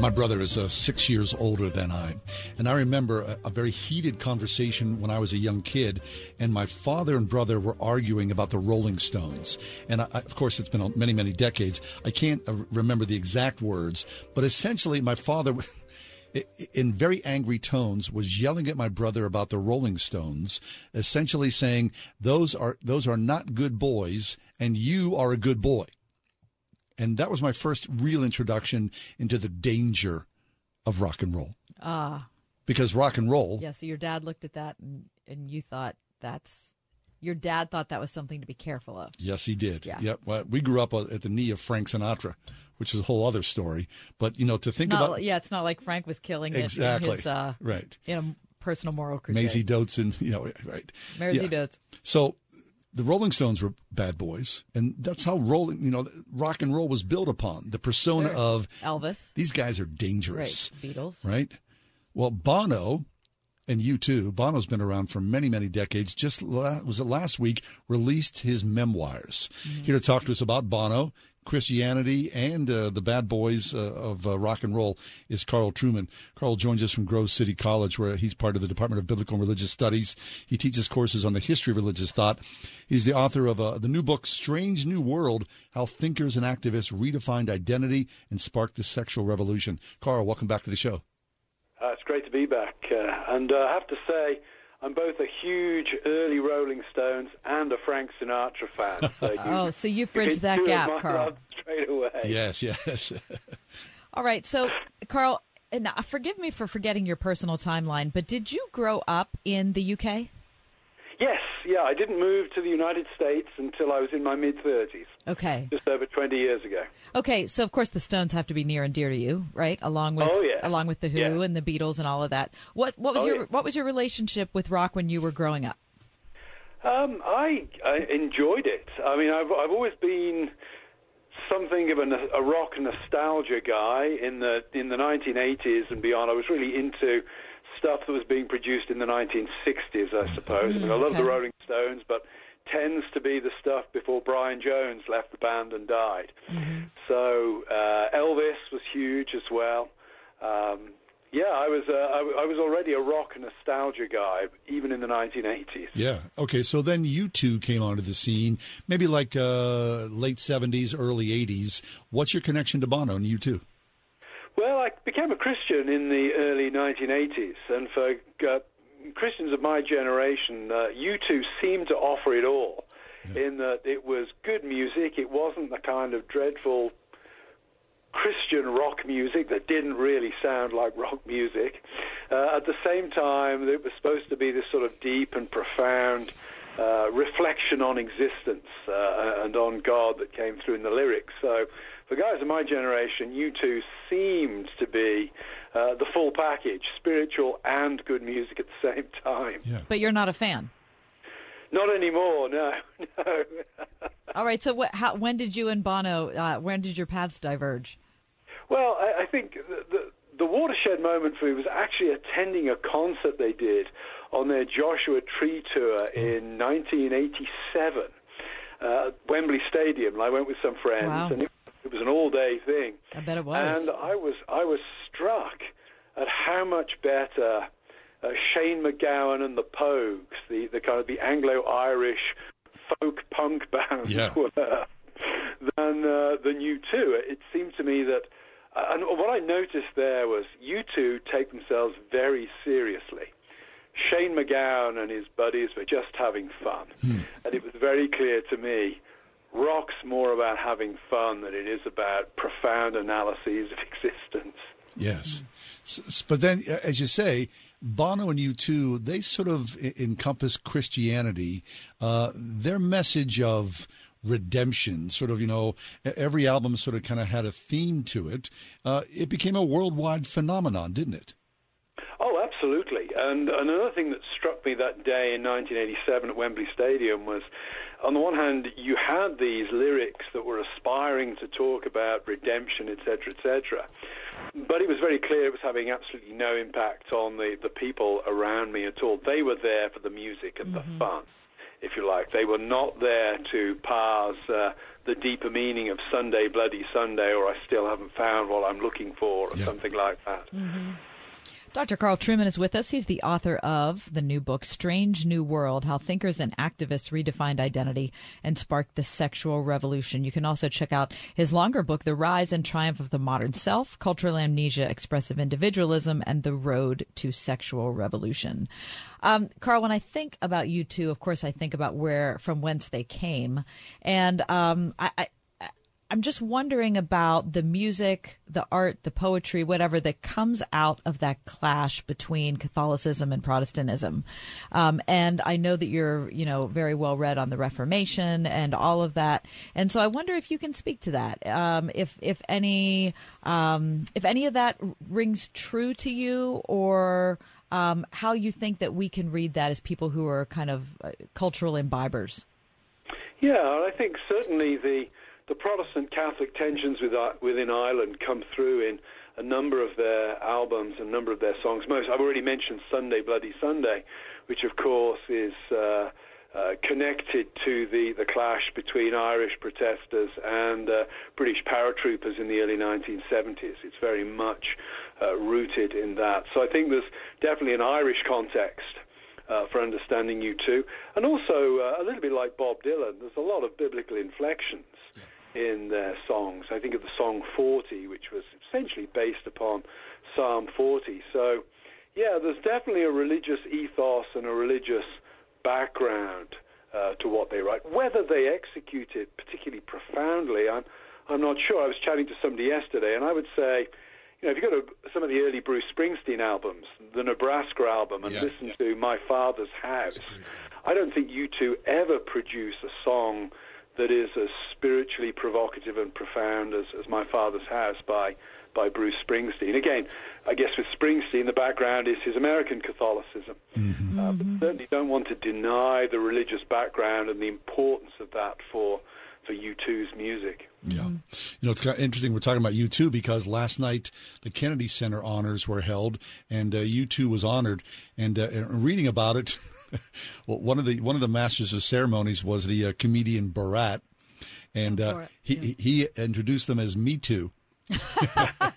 My brother is uh, six years older than I. And I remember a, a, very heated conversation when I was a young kid, and my father and brother were arguing about the Rolling Stones. And I, of course, it's been many, many decades. I can't uh, remember the exact words, but essentially, my father. in very angry tones was yelling at my brother about the Rolling Stones, essentially saying those are those are not good boys and you are a good boy. And that was my first real introduction into the danger of rock and roll. Ah. Because rock and roll. Yeah, so your dad looked at that and, and you thought that's your dad thought that was something to be careful of. Yes, he did. Yeah. Yep. Well, we grew up uh, at the knee of Frank Sinatra, which is a whole other story. But you know, to think not, about yeah, it's not like Frank was killing exactly it in his, uh, right in a personal moral crusade. Mairzy Doats and you know right. Maisie yeah. Dotes. So the Rolling Stones were bad boys, and that's how rolling, you know, rock and roll was built upon the persona Sure. of Elvis. These guys are dangerous, Right. Beatles. right? Well, Bono and U2. Bono's been around for many, many decades. Just la- was it last week released his memoirs. Mm-hmm. Here to talk to us about Bono, Christianity, and uh, the bad boys uh, of uh, rock and roll is Carl Trueman. Carl joins us from Grove City College, where he's part of the Department of Biblical and Religious Studies. He teaches courses on the history of religious thought. He's the author of uh, the new book, Strange New World How Thinkers and Activists Redefined Identity and Sparked the Sexual Revolution. Carl, welcome back to the show. Uh, it's great to be back. Uh, and I have to say, I'm both a huge early Rolling Stones and a Frank Sinatra fan. So you, Oh, so you've bridged that two of gap, my Carl. Straight away. Yes, yes. All right. So, Carl, and uh, forgive me for forgetting your personal timeline, but did you grow up in the UK? Yes, yeah. I didn't move to the United States until I was in my mid 30s, Okay. just over 20 years ago. Okay. So, of course, the Stones have to be near and dear to you, right? Along with Oh, yeah. along with the Who Yeah. and the Beatles and all of that. What what was Oh, your yeah. what was your relationship with rock when you were growing up? Um, I, I enjoyed it. I mean, I've I've always been something of a, a rock nostalgia guy in the in the 1980s and beyond. I was really into stuff that was being produced in the 1960s, I suppose. I mean, I love the. Rolling Stones, but tends to be the stuff before Brian Jones left the band and died. So uh, Elvis was huge as well. Um, yeah, I was uh, I, w- I was already a rock and nostalgia guy, even in the 1980s. Yeah. Okay. So then U2 came onto the scene, maybe like uh, late 70s, early 80s. What's your connection to Bono and U2? Well, I became a Christian in the early 1980s, and for uh, Christians of my generation, uh, U2 seemed to offer it all. In that it was good music, it wasn't the kind of dreadful Christian rock music that didn't really sound like rock music. Uh, at the same time, it was supposed to be this sort of deep and profound uh, reflection on existence uh, and on God that came through in the lyrics. So, for guys of my generation, U2 seemed to be uh, the full package, spiritual and good music at the same time. Yeah. But you're not a fan. Not anymore, no, no. All right. So, what, how, when did you and Bono? Uh, when did your paths diverge? Well, I, I think the, the, the watershed moment for me was actually attending a concert they did on their Joshua Tree tour in 1987, uh, Wembley Stadium. I went with some friends, Wow. and it, it was an all-day thing. I bet it was. And I was I was struck at how much better uh, Shane MacGowan and the Pogues, the, the kind of the Anglo-Irish folk punk band, Yeah. were than uh, than you two. It seemed to me that, uh, and what I noticed there was you two take themselves very seriously. Shane MacGowan and his buddies were just having fun, and it was very clear to me. Rock's more about having fun than it is about profound analyses of existence. Yes. S- But then, as you say, Bono and U2, they sort of e- encompass Christianity. Uh, their message of redemption, sort of, you know, every album sort of kind of had a theme to it. Uh, it became a worldwide phenomenon, didn't it? Oh, absolutely. And another thing that struck me that day in 1987 at Wembley Stadium was, on the one hand, you had these lyrics that were aspiring to talk about redemption, etc., etc. But it was very clear it was having absolutely no impact on the, the people around me at all. They were there for the music and the fun, if you like. They were not there to parse uh, the deeper meaning of Sunday, Bloody Sunday, or I still haven't found what I'm looking for, or something like that. Dr. Carl Trueman is with us. He's the author of the new book, Strange New World How Thinkers and Activists Redefined Identity and Sparked the Sexual Revolution. You can also check out his longer book, The Rise and Triumph of the Modern Self Cultural Amnesia, Expressive Individualism, and the Road to Sexual Revolution. Um, Carl, when I think about U2, of course, I think about where, from whence they came. And um, I, I I'm just wondering about the music, the art, the poetry, whatever that comes out of that clash between Catholicism and Protestantism. Um, and I know that you're, you know, very well read on the Reformation and all of that. And so I wonder if you can speak to that. Um, if if any um, if any of that rings true to you, or um, how you think that we can read that as people who are kind of uh, cultural imbibers. Yeah, I think certainly the the Protestant Catholic tensions uh, within Ireland come through in a number of their albums, and a number of their songs. Most I've already mentioned Sunday Bloody Sunday, which of course is uh, uh, connected to the, the clash between Irish protesters and uh, British paratroopers in the early 1970s. It's very much uh, rooted in that. So I think there's definitely an Irish context uh, for understanding you too. And also, uh, a little bit like Bob Dylan, there's a lot of biblical inflections in their songs. I think of the song 40, which was essentially based upon Psalm 40. So, yeah, there's definitely a religious ethos and a religious background uh, to what they write. Whether they execute it particularly profoundly, I'm, I'm not sure. I was chatting to somebody yesterday, and I would say, you know, if you go to some of the early Bruce Springsteen albums, the Nebraska album, and Yeah. listen to My Father's House, I don't think U2 ever produce a song that is as spiritually provocative and profound as, as My Father's House by by Bruce Springsteen. Again, I guess with Springsteen, the background is his American Catholicism. Uh, but certainly don't want to deny the religious background and the importance of that for for U2's music. Yeah. You know, it's kind of interesting. We're talking about U2 because last night the Kennedy Center honors were held, and uh, U2 was honored. And, uh, and reading about it, well, one of the one of the masters of ceremonies was the uh, comedian Borat, and uh, he he introduced them as Me Too.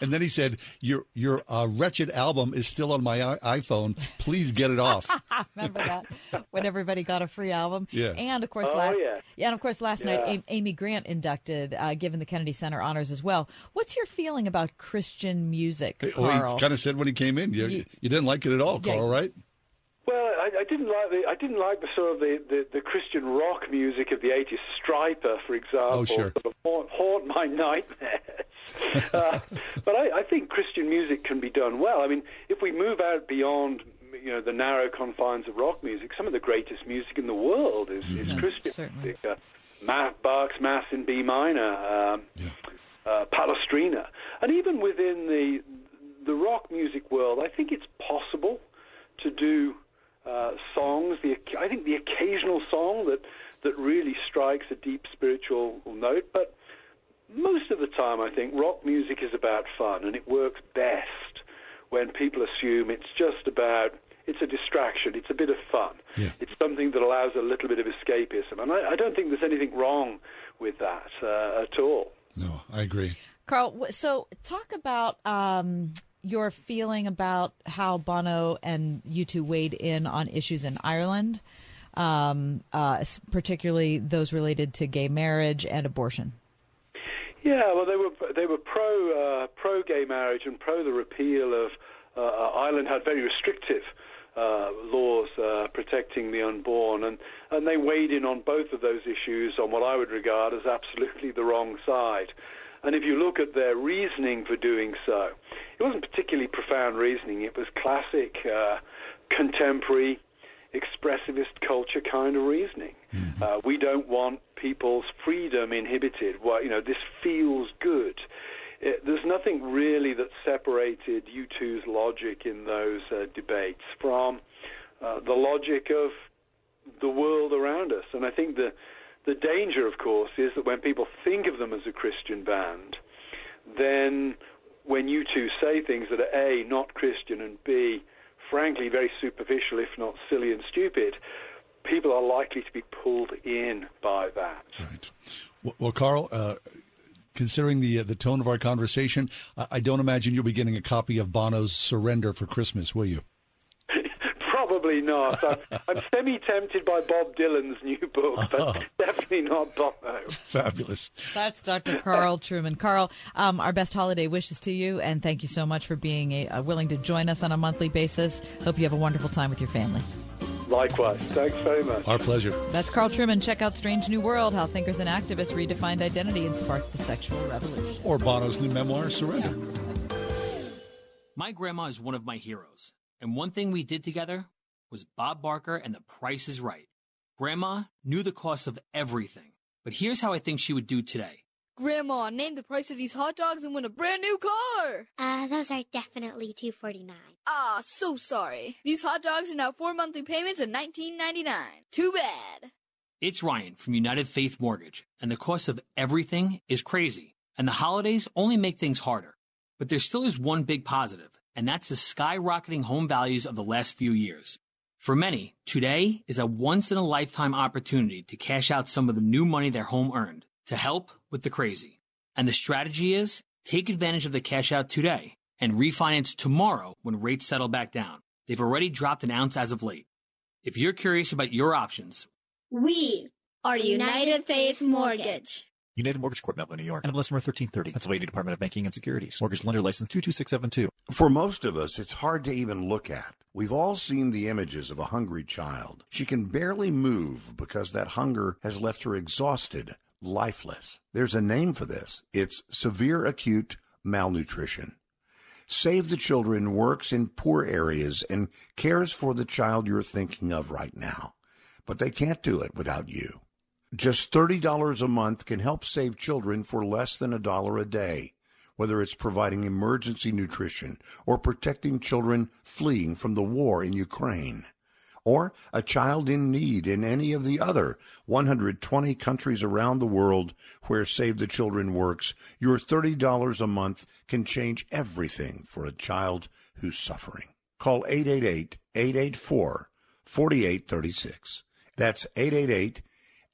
and then he said, "Your your uh, wretched album is still on my I- iPhone. Please get it off." Remember that when everybody got a free album? Yeah. And of course, Oh, la- yeah. and of course, last night Yeah. A- Amy Grant inducted, uh, given the Kennedy Center honors as well. What's your feeling about Christian music, Carl? he kind of said when he came in, you, You- you didn't like it at all, Yeah. Carl, right? Well, I, I didn't like the I didn't like the sort of the, the, the Christian rock music of the '80s. Stryper, for example, Oh, sure. sort of haunt, haunt my nightmares. uh, but I, I think Christian music can be done well. I mean, if we move out beyond you know the narrow confines of rock music, some of the greatest music in the world is, is Christian music. Uh, Ma- Bach's Mass in B minor, um, uh, Palestrina, and even within the the rock music world, I think it's possible to do uh, songs. The I think the occasional song that that really strikes a deep spiritual note, but most of the time, I think rock music is about fun, and it works best when people assume it's just about it's a distraction, it's a bit of fun, it's something that allows a little bit of escapism, and I, I don't think there's anything wrong with that uh, at all. No, I agree. Carl, so talk about um, your feeling about how Bono and U2 weighed in on issues in Ireland, um, uh, particularly those related to gay marriage and abortion. Yeah, well, they were they were pro uh, pro gay marriage and pro the repeal of uh, Ireland had very restrictive uh, laws uh, protecting the unborn, and and they weighed in on both of those issues on what I would regard as absolutely the wrong side. And if you look at their reasoning for doing so, it wasn't particularly profound reasoning. It was classic uh, contemporary expressivist culture kind of reasoning. Uh, we don't want people's freedom inhibited. Well, you know, this feels good. It, there's nothing really that separated U2's logic in those uh, debates from uh, the logic of the world around us. And I think the the danger, of course, is that when people think of them as a Christian band, then when U2 say things that are A, not Christian, and B, frankly, very superficial, if not silly and stupid, people are likely to be pulled in by that. Right. well Carl, uh, considering the uh, the tone of our conversation, I, I don't imagine you'll be getting a copy of Bono's Surrender for Christmas, will you? Probably not. I'm, I'm semi tempted by Bob Dylan's new book, but definitely not Bono. Fabulous. That's Dr. Carl Trueman. Carl, um, our best holiday wishes to you, and thank you so much for being a, uh, willing to join us on a monthly basis. Hope you have a wonderful time with your family. Likewise. Thanks very much. Our pleasure. That's Carl Trueman. Check out Strange New World How Thinkers and Activists Redefined Identity and Sparked the Sexual Revolution. Or Bono's new memoir, Surrender. My grandma is one of my heroes, and one thing we did together was Bob Barker and The Price is Right. Grandma knew the cost of everything, but here's how I think she would do today. Grandma, name the price of these hot dogs and win a brand new car. Uh, those are definitely two forty nine. Ah, so sorry. These hot dogs are now four monthly payments of nineteen ninety nine. Too bad. It's Ryan from United Faith Mortgage, and the cost of everything is crazy, and the holidays only make things harder. But there still is one big positive, and that's the skyrocketing home values of the last few years. For many, today is a once in a lifetime opportunity to cash out some of the new money their home earned to help with the crazy. And the strategy is take advantage of the cash out today and refinance tomorrow when rates settle back down. They've already dropped an ounce as of late. If you're curious about your options, We are United Faith Mortgage. United Mortgage Corp, Melville, New York. NMLS number 1330. Pennsylvania Department of Banking and Securities. Mortgage lender license 22672. For most of us, it's hard to even look at. We've all seen the images of a hungry child. She can barely move because that hunger has left her exhausted, lifeless. There's a name for this. It's severe acute malnutrition. Save the Children works in poor areas and cares for the child you're thinking of right now. But they can't do it without you. Just $30 a month can help save children for less than a dollar a day, whether it's providing emergency nutrition or protecting children fleeing from the war in Ukraine, or a child in need in any of the other 120 countries around the world where Save the Children works. Your $30 a month can change everything for a child who's suffering. Call 888 884 4836. That's 888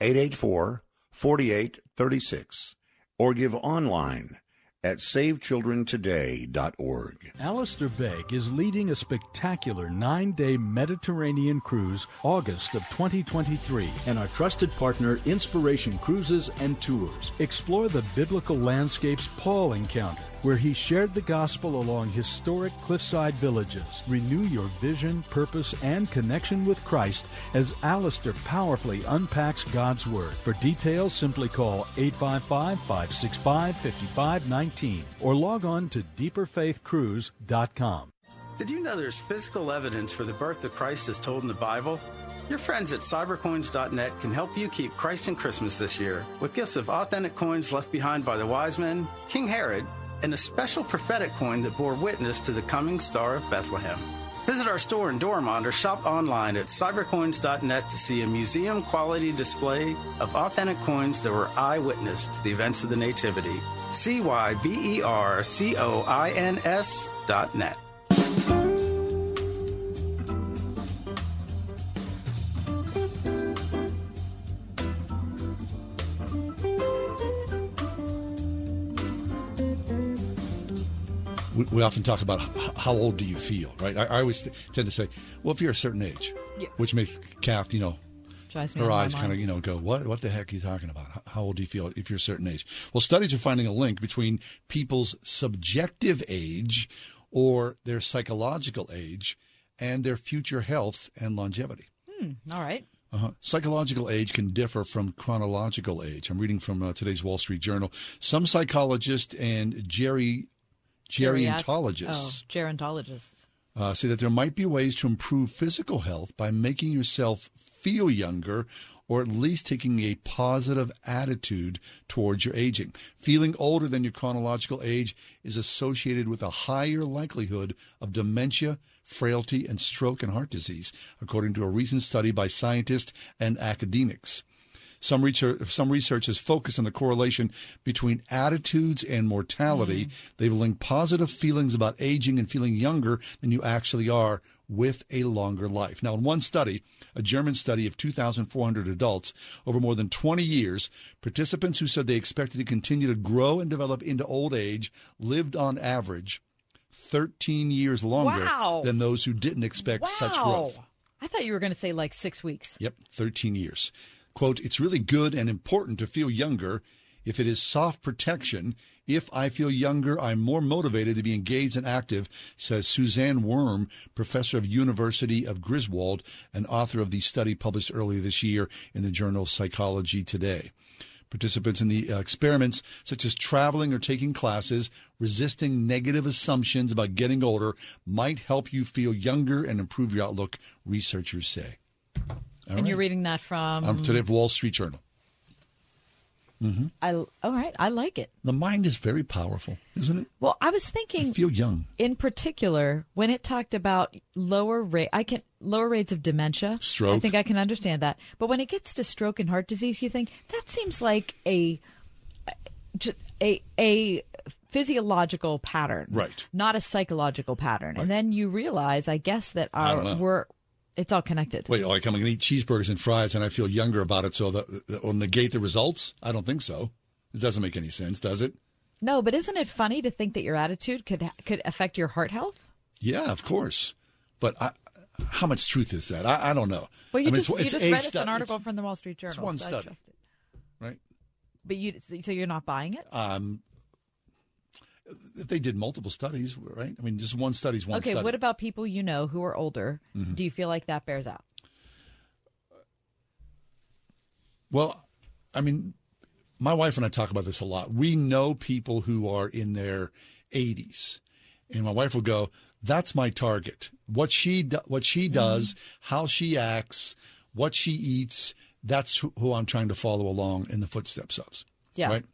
884 4836 or give online at savechildrentoday.org. Alistair Begg is leading a spectacular nine day Mediterranean cruise August of 2023 and our trusted partner Inspiration Cruises and Tours. Explore the biblical landscapes Paul encountered, where he shared the gospel along historic cliffside villages. Renew your vision, purpose, and connection with Christ as Alistair powerfully unpacks God's Word. For details, simply call 855 565 5519 or log on to deeperfaithcruise.com. Did you know there's physical evidence for the birth of Christ as told in the Bible? Your friends at cybercoins.net can help you keep Christ in Christmas this year with gifts of authentic coins left behind by the wise men, King Herod, and a special prophetic coin that bore witness to the coming star of Bethlehem. Visit our store in Dormont or shop online at cybercoins.net to see a museum quality display of authentic coins that were eyewitness to the events of the Nativity. C Y B E R C O I N S dot net. We, we often talk about how old do you feel, right? I, I always tend to say, well, if you're a certain age, Yeah. which makes Kath, you know, Drives her out of my eyes kind of, you know, go, what, what the heck are you talking about? How old do you feel if you're a certain age? Well, studies are finding a link between people's subjective age or their psychological age and their future health and longevity. Hmm, all right. Uh-huh. Psychological age can differ from chronological age. I'm reading from uh, today's Wall Street Journal. Some psychologists and geri- Geriat- gerontologists Oh, gerontologists. uh, say that there might be ways to improve physical health by making yourself feel younger or at least taking a positive attitude towards your aging. Feeling older than your chronological age is associated with a higher likelihood of dementia, frailty, and stroke and heart disease, according to a recent study by scientists and academics. Some research, some research has focused on the correlation between attitudes and mortality. Mm-hmm. They've linked positive feelings about aging and feeling younger than you actually are with a longer life. Now, in one study, a German study of 2,400 adults over more than 20 years, participants who said they expected to continue to grow and develop into old age lived on average 13 years longer Wow. than those who didn't expect such growth. I thought you were going to say like six weeks. Yep, 13 years. Quote, it's really good and important to feel younger if it is soft protection. If I feel younger, I'm more motivated to be engaged and active, says Susanne Wurm, professor of University of Greifswald and author of the study published earlier this year in the journal Psychology Today. Participants in the experiments, such as traveling or taking classes, resisting negative assumptions about getting older, might help you feel younger and improve your outlook, researchers say. All and right. you're reading that from. Um, today, Wall Street Journal. hmm I, all right. I like it. The mind is very powerful, isn't it? Well, I was thinking. I feel young. in particular when it talked about lower rate i can lower rates of dementia Stroke. i think i can understand that but when it gets to stroke and heart disease you think that seems like a a a physiological pattern Right. not a psychological pattern and then you realize i guess that our we're it's all connected Wait, like I'm going to eat cheeseburgers and fries and I feel younger about it, so that will negate the results? I don't think so. It doesn't make any sense, does it? no but isn't it funny to think that your attitude could could affect your heart health Yeah, of course. But I, how much truth is that? I, I don't know. well you I mean, just, you it's, just read stu- an article it's- from the wall street journal It's one so study, right? but you so you're not buying it Um, if they did multiple studies, right? I mean, just one study's one okay, study. what about people you know who are older? Mhm. Do you feel like that bears out? Well, I mean, my wife and I talk about this a lot. We know people who are in their 80s, and my wife will go, "That's my target. What she do, what she Mm-hmm. does, how she acts, what she eats. That's who, who I'm trying to follow along in the footsteps of." Yeah. Right.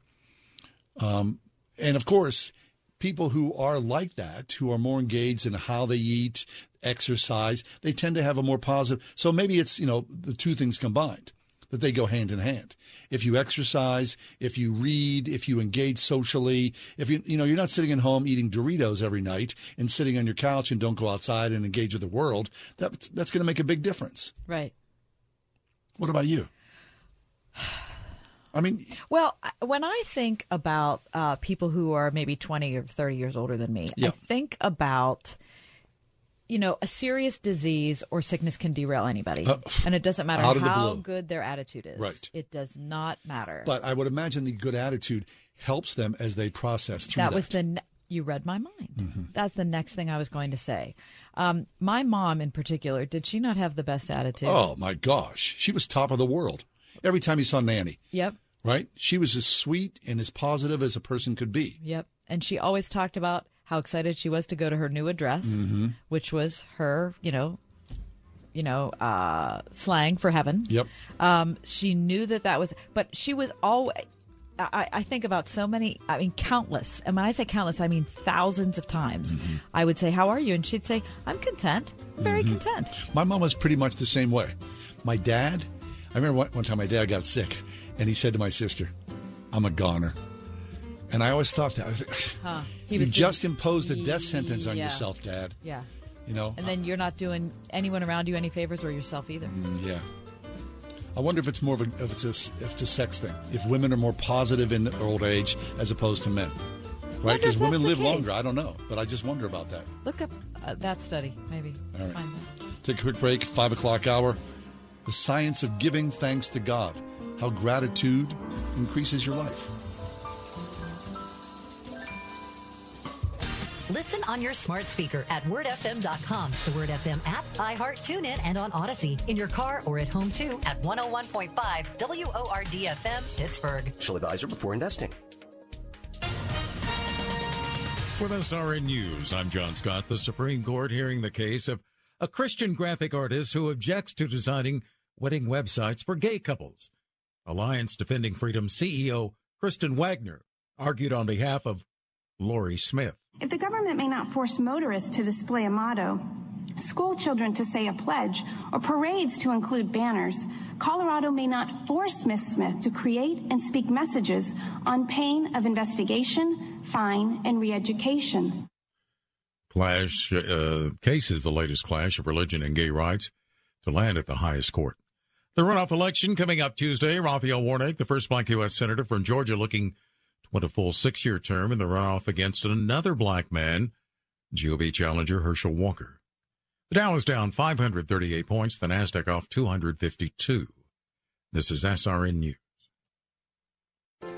Um, and of course, people who are like that, who are more engaged in how they eat, exercise, they tend to have a more positive. So maybe it's, you know, the two things combined that they go hand in hand. If you exercise, if you read, if you engage socially, if you, you know, you're not sitting at home eating Doritos every night and sitting on your couch and don't go outside and engage with the world, that, that's going to make a big difference. Right. What about you? I mean, Well, when I think about uh, people who are maybe 20 or 30 years older than me, Yeah. I think about, you know, a serious disease or sickness can derail anybody. Uh, and it doesn't matter how good their attitude is. Right. It does not matter. But I would imagine the good attitude helps them as they process through that that. was the ne- you read my mind. Mm-hmm. That's the next thing I was going to say. Um, my mom, in particular, did she not have the best attitude? Oh my gosh, she was top of the world. Every time you saw Nanny, Yep. right? She was as sweet and as positive as a person could be. Yep. And she always talked about how excited she was to go to her new address, Mhm. which was her, you know, you know, uh, slang for heaven. Yep. Um, she knew that that was, but she was always. I, I think about so many, I mean, countless. And when I say countless, I mean thousands of times. Mm-hmm. I would say, How are you? And she'd say, I'm content, very Mhm. content. My mom was pretty much the same way. My dad, I remember one, one time my dad got sick, and he said to my sister, "I'm a goner," and I always thought that. I was like, Huh. He you was just doing- imposed a death sentence on Yeah. yourself, Dad. Yeah. You know. And then you're not doing anyone around you any favors or yourself either. Mm, yeah. I wonder if it's more of a if it's a if it's a sex thing. If women are more positive in old age as opposed to men, right? Because women live case. longer. I don't know, but I just wonder about that. Look up uh, that study, maybe. All right. Take a quick break. Five o'clock hour. The science of giving thanks to God. How gratitude increases your life. Listen on your smart speaker at wordfm.com, the Word FM app, iHeart, TuneIn, and on Odyssey. In your car or at home too at 101.5 WORD FM, Pittsburgh. Shall advisor before investing. With SRN News, I'm John Scott. The Supreme Court hearing the case of a Christian graphic artist who objects to designing wedding websites for gay couples. Alliance Defending Freedom CEO Kristen Waggoner argued on behalf of Lori Smith. If the government may not force motorists to display a motto, school children to say a pledge, or parades to include banners, Colorado may not force Miss Smith to create and speak messages on pain of investigation, fine, and re education. Clash uh, case is the latest clash of religion and gay rights to land at the highest court. The runoff election coming up Tuesday. Raphael Warnock, the first black U.S. Senator from Georgia, looking to win a full six year term in the runoff against another black man, GOP challenger Herschel Walker. The Dow is down 538 points, the NASDAQ off 252. This is SRN News.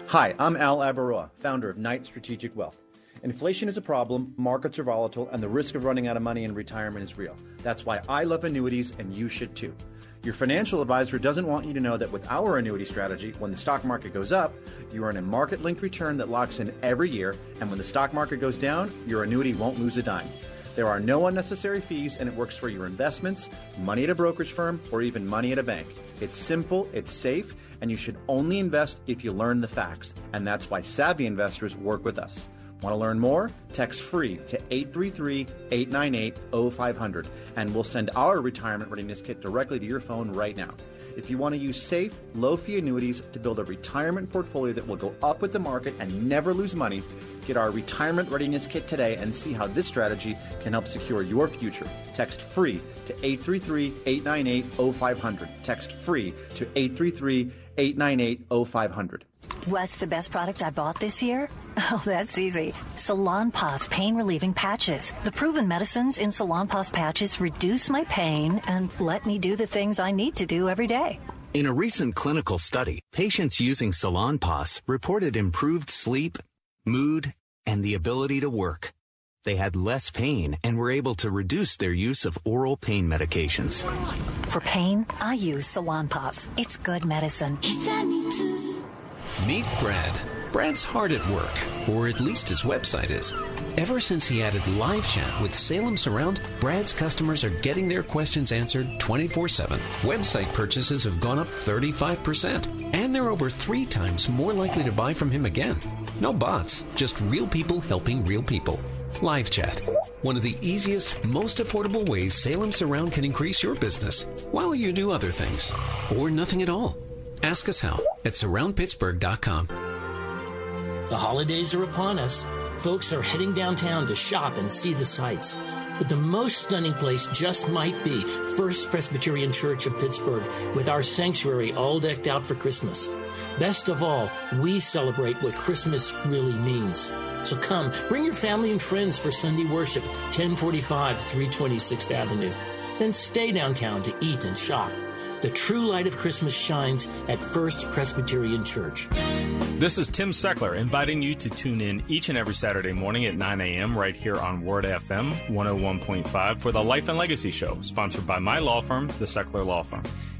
Hi, I'm Al Abaroa, founder of Knight Strategic Wealth. Inflation is a problem, markets are volatile, and the risk of running out of money in retirement is real. That's why I love annuities, and you should too. Your financial advisor doesn't want you to know that with our annuity strategy, when the stock market goes up, you earn a market linked return that locks in every year, and when the stock market goes down, your annuity won't lose a dime. There are no unnecessary fees, and it works for your investments, money at a brokerage firm, or even money at a bank. It's simple, it's safe, and you should only invest if you learn the facts. And that's why savvy investors work with us. Want to learn more? Text free to 833 898 0500, and we'll send our retirement readiness kit directly to your phone right now. If you want to use safe, low fee annuities to build a retirement portfolio that will go up with the market and never lose money, get our retirement readiness kit today and see how this strategy can help secure your future. Text free to 833 898 0500. Text free to 833 898 0500. What's the best product I bought this year? Oh, that's easy. Salonpas pain relieving patches. The proven medicines in Salonpas patches reduce my pain and let me do the things I need to do every day. In a recent clinical study, patients using Salonpas reported improved sleep, mood, and the ability to work. They had less pain and were able to reduce their use of oral pain medications. For pain, I use Salonpas. It's good medicine. Meet Brad. Brad's hard at work, or at least his website is. Ever since he added live chat with Salem Surround, Brad's customers are getting their questions answered 24 7. Website purchases have gone up 35%, and they're over three times more likely to buy from him again. No bots, just real people helping real people. Live chat. One of the easiest, most affordable ways Salem Surround can increase your business while you do other things, or nothing at all. Ask us how at surroundpittsburgh.com. The holidays are upon us. Folks are heading downtown to shop and see the sights. But the most stunning place just might be First Presbyterian Church of Pittsburgh with our sanctuary all decked out for Christmas. Best of all, we celebrate what Christmas really means. So come, bring your family and friends for Sunday worship, 1045 326th Avenue. Then stay downtown to eat and shop. The true light of Christmas shines at First Presbyterian Church. This is Tim Seckler inviting you to tune in each and every Saturday morning at 9 a.m. right here on Word FM 101.5 for the Life and Legacy Show, sponsored by my law firm, the Seckler Law Firm.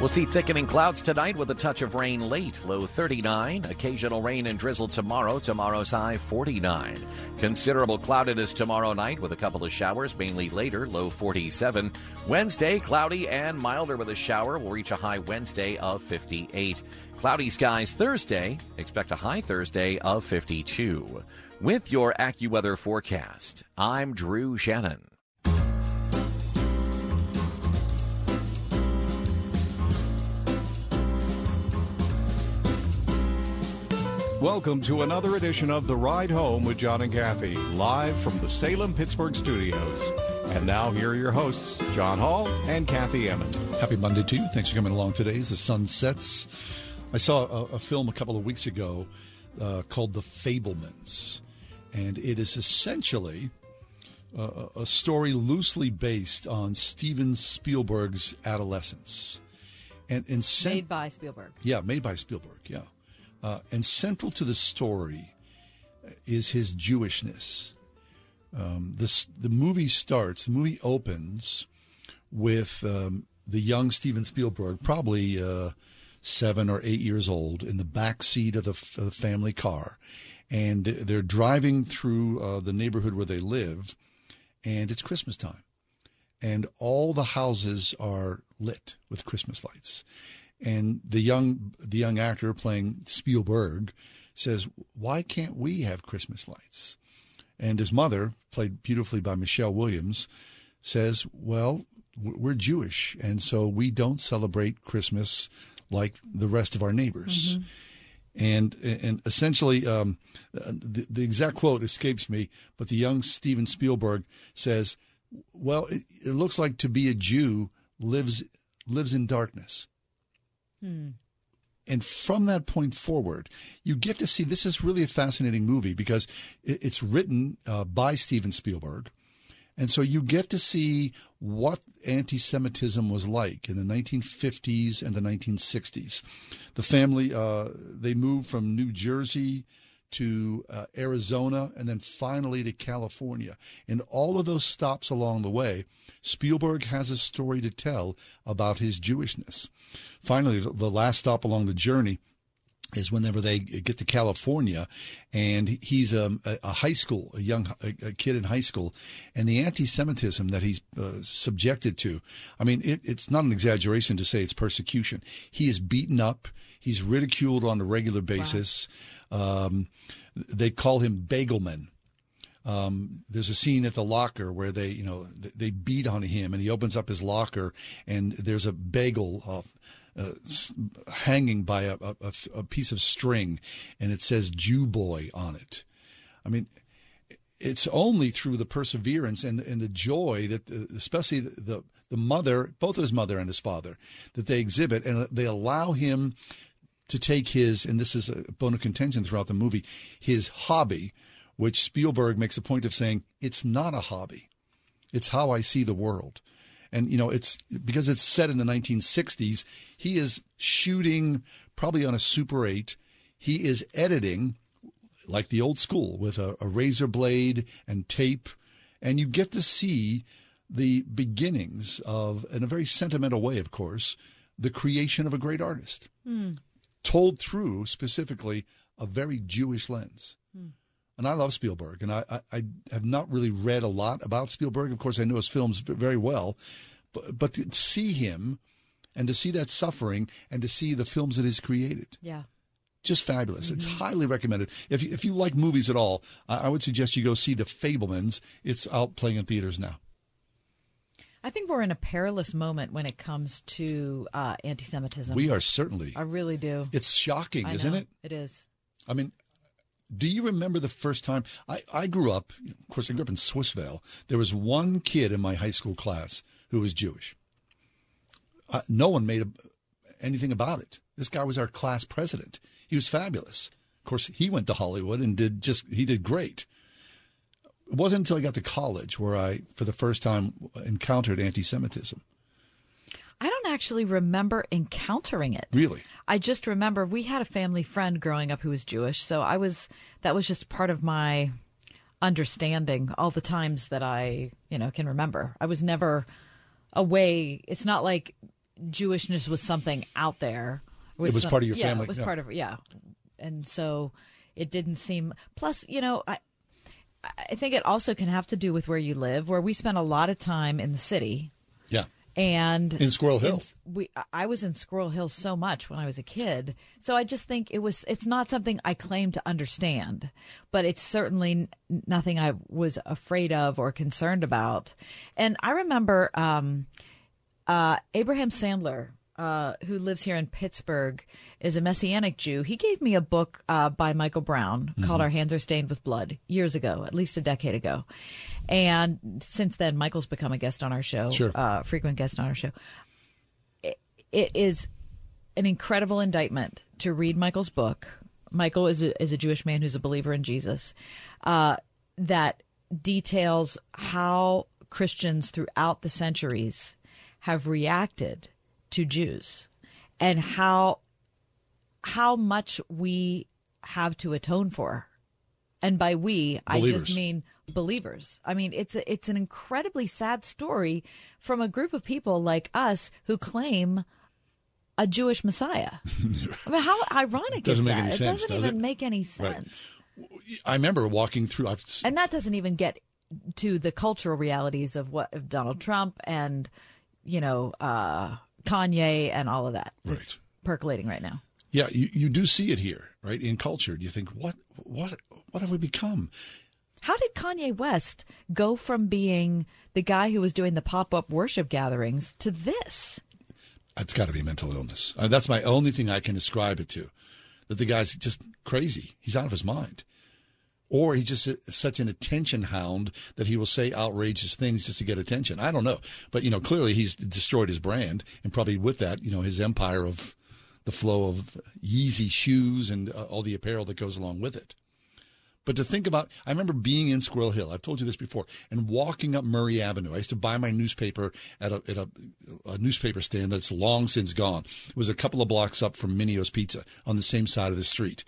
We'll see thickening clouds tonight with a touch of rain late, low 39. Occasional rain and drizzle tomorrow, tomorrow's high 49. Considerable cloudiness tomorrow night with a couple of showers, mainly later, low 47. Wednesday, cloudy and milder with a shower. will reach a high Wednesday of 58. Cloudy skies Thursday. Expect a high Thursday of 52. With your AccuWeather forecast, I'm Drew Shannon. Welcome to another edition of The Ride Home with John and Kathy, live from the Salem Pittsburgh studios. And now, here are your hosts, John Hall and Kathy Emmons. Happy Monday to you. Thanks for coming along today as the sun sets. I saw a, a film a couple of weeks ago uh, called The Fabelmans, and it is essentially uh, a story loosely based on Steven Spielberg's adolescence. And, and cent- made by Spielberg. Yeah, made by Spielberg, yeah. Uh, and central to the story is his Jewishness. Um, the movie starts, the movie opens with um, the young Steven Spielberg, probably uh, seven or eight years old, in the back seat of the, f- the family car. And they're driving through uh, the neighborhood where they live, and it's Christmas time. And all the houses are lit with Christmas lights. And the young the young actor playing Spielberg says, "Why can't we have Christmas lights?" And his mother, played beautifully by Michelle Williams, says, "Well, we're Jewish, and so we don't celebrate Christmas like the rest of our neighbors." Mm-hmm. And and essentially, um, the, the exact quote escapes me, but the young Steven Spielberg says, "Well, it, it looks like to be a Jew lives lives in darkness." Hmm. And from that point forward, you get to see this is really a fascinating movie because it's written uh, by Steven Spielberg. And so you get to see what anti Semitism was like in the 1950s and the 1960s. The family, uh, they moved from New Jersey to uh, Arizona and then finally to California. In all of those stops along the way, Spielberg has a story to tell about his Jewishness. Finally, the last stop along the journey is whenever they get to California, and he's a, a high school, a young a, a, kid in high school, and the anti-Semitism that he's uh, subjected to. I mean, it, it's not an exaggeration to say it's persecution. He is beaten up. He's ridiculed on a regular basis. Wow. Um, they call him Bagelman. Um, there's a scene at the locker where they, you know, they beat on him, and he opens up his locker, and there's a bagel uh, uh, hanging by a, a, a, piece of string, and it says "Jew boy" on it. I mean, it's only through the perseverance and and the joy that, uh, especially the the mother, both his mother and his father, that they exhibit, and they allow him to take his, and this is a bone of contention throughout the movie, his hobby, which Spielberg makes a point of saying it's not a hobby, it's how I see the world. And you know it's because it's set in the 1960s he is shooting probably on a super 8 he is editing like the old school with a, a razor blade and tape. And you get to see the beginnings of in a very sentimental way of course the creation of a great artist. Mm. Told through specifically a very jewish lens mm and I love Spielberg, and I, I, I, have not really read a lot about Spielberg. Of course, I know his films very well, but, but to see him and to see that suffering and to see the films that he's created. Yeah. Just fabulous. Mm-hmm. It's highly recommended. If you, if you like movies at all, I, I would suggest you go see The Fabelmans. It's out playing in theaters now. I think we're in a perilous moment when it comes to uh, anti Semitism. We are certainly. I really do. It's shocking, I isn't know. it? It is. I mean, do you remember the first time I, I grew up? Of course, I grew up in Swissvale. There was one kid in my high school class who was Jewish. Uh, no one made a, anything about it. This guy was our class president. He was fabulous. Of course, he went to Hollywood and did just he did great. It wasn't until I got to college where I, for the first time, encountered anti-Semitism. I don't actually remember encountering it. Really? I just remember we had a family friend growing up who was Jewish, so I was that was just part of my understanding all the times that I, you know, can remember. I was never away. It's not like Jewishness was something out there. It was some- part of your yeah, family, It was yeah. part of yeah, and so it didn't seem. Plus, you know, I I think it also can have to do with where you live. Where we spent a lot of time in the city, Yeah. and In Squirrel Hill. we I was in Squirrel Hill so much when I was a kid, so I just think it was. It's not something I claim to understand, but it's certainly nothing I was afraid of or concerned about. And I remember um, uh, Abraham Sandler. Uh, who lives here in Pittsburgh is a Messianic Jew. He gave me a book uh, by Michael Brown called Mhm. Our Hands Are Stained with Blood years ago, at least a decade ago. And since then, Michael's become a guest on our show, Sure. uh, frequent guest on our show. It, it is an incredible indictment to read Michael's book. Michael is a, is a Jewish man who's a believer in Jesus, uh, that details how Christians throughout the centuries have reacted to Jews and how how much we have to atone for. And by we, I just mean believers. I mean, it's a, it's an incredibly sad story from a group of people like us who claim a Jewish Messiah. I mean, how ironic Doesn't is make that? any it sense, doesn't does even it? make any Right. sense. I remember walking through. I've, And that doesn't even get to the cultural realities of what of Donald Trump and you know uh, Kanye and all of that. Right. percolating right now. Yeah, you, you do see it here, right? In culture, Do you think, what, what, what have we become? How did Kanye West go from being the guy who was doing the pop up worship gatherings to this? It's got to be mental illness. Uh, that's my only thing I can ascribe it to. That the guy's just crazy. He's out of his mind. Or he's just a, such an attention hound that he will say outrageous things just to get attention. I don't know. But, you know, clearly he's destroyed his brand and probably with that, you know, his empire of the flow of Yeezy shoes and uh, all the apparel that goes along with it. But to think about, I remember being in Squirrel Hill. I've told you this before, and walking up Murray Avenue. I used to buy my newspaper at a at a, a newspaper stand that's long since gone. It was a couple of blocks up from Mineo's Pizza on the same side of the street,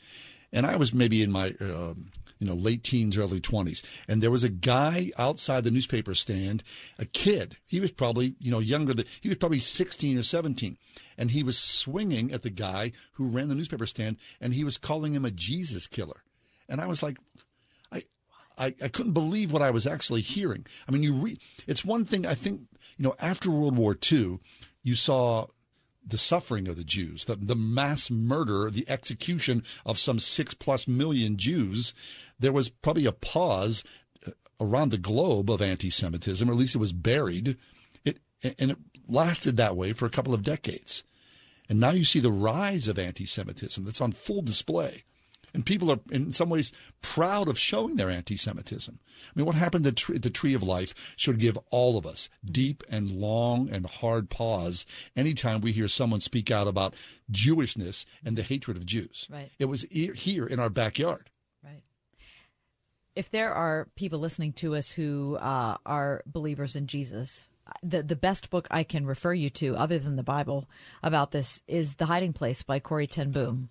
and I was maybe in my um, you know late teens, early twenties, and there was a guy outside the newspaper stand, a kid. He was probably you know younger than he was probably sixteen or seventeen, and he was swinging at the guy who ran the newspaper stand, and he was calling him a Jesus killer. And I was like, I, I, I couldn't believe what I was actually hearing. I mean, you read, it's one thing, I think, you know, after World War II, you saw the suffering of the Jews, the, the mass murder, the execution of some six plus million Jews. There was probably a pause uh, around the globe of anti Semitism, or at least it was buried. It, and it lasted that way for a couple of decades. And now you see the rise of anti Semitism that's on full display. And people are, in some ways, proud of showing their anti Semitism. I mean, what happened at Tree- the Tree of Life should give all of us deep and long and hard pause anytime we hear someone speak out about Jewishness and the hatred of Jews. Right. It was e- here in our backyard. Right. If there are people listening to us who uh, are believers in Jesus, the the best book I can refer you to, other than the Bible, about this is The Hiding Place by Corrie ten Boom.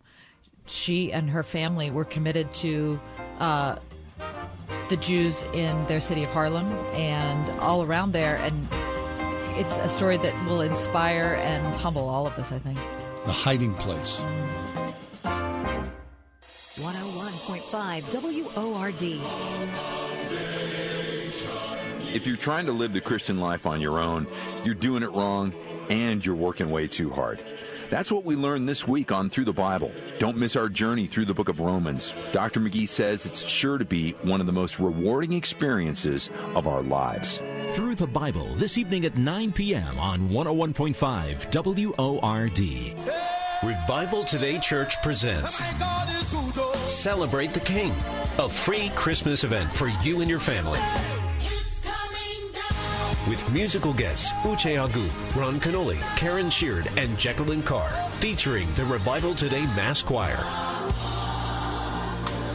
She and her family were committed to uh, the Jews in their city of Haarlem and all around there, and it's a story that will inspire and humble all of us. I think. The hiding place. 101.5 WORD. If you're trying to live the Christian life on your own, you're doing it wrong and you're working way too hard. That's what we learned this week on Through the Bible. Don't miss our journey through the book of Romans. Dr. McGee says it's sure to be one of the most rewarding experiences of our lives. Through the Bible this evening at 9 p.m. on 101.5 WORD. Revival Today Church presents Celebrate the King, a free Christmas event for you and your family. With musical guests Uche Agu, Ron Kenoly, Karen Sheard, and Jacqueline Carr, featuring the Revival Today Mass Choir.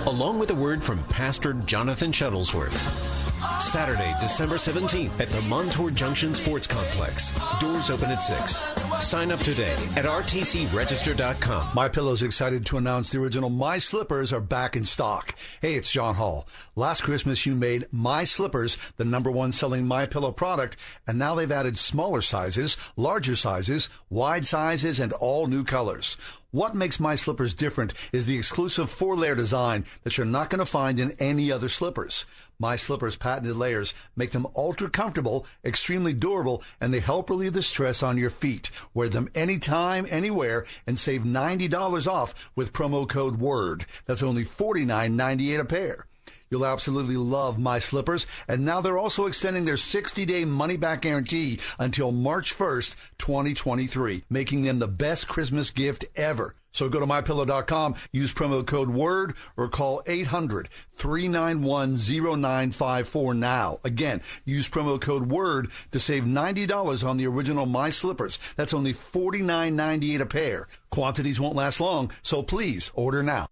along with a word from Pastor Jonathan Shuttlesworth. Saturday, December 17th at the Montour Junction Sports Complex. Doors open at 6. Sign up today at rtcregister.com. My Pillow's excited to announce the original My Slippers are back in stock. Hey, it's John Hall. Last Christmas you made My Slippers the number one selling My Pillow product, and now they've added smaller sizes, larger sizes, wide sizes, and all new colors. What makes my slippers different is the exclusive four layer design that you're not going to find in any other slippers. My slippers patented layers make them ultra comfortable, extremely durable, and they help relieve the stress on your feet. Wear them anytime, anywhere, and save $90 off with promo code WORD. That's only $49.98 a pair. You'll absolutely love my slippers. And now they're also extending their 60 day money back guarantee until March 1st, 2023, making them the best Christmas gift ever. So go to mypillow.com, use promo code WORD, or call 800 391 0954 now. Again, use promo code WORD to save $90 on the original My Slippers. That's only $49.98 a pair. Quantities won't last long, so please order now.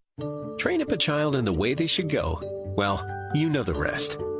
Train up a child in the way they should go. Well, you know the rest.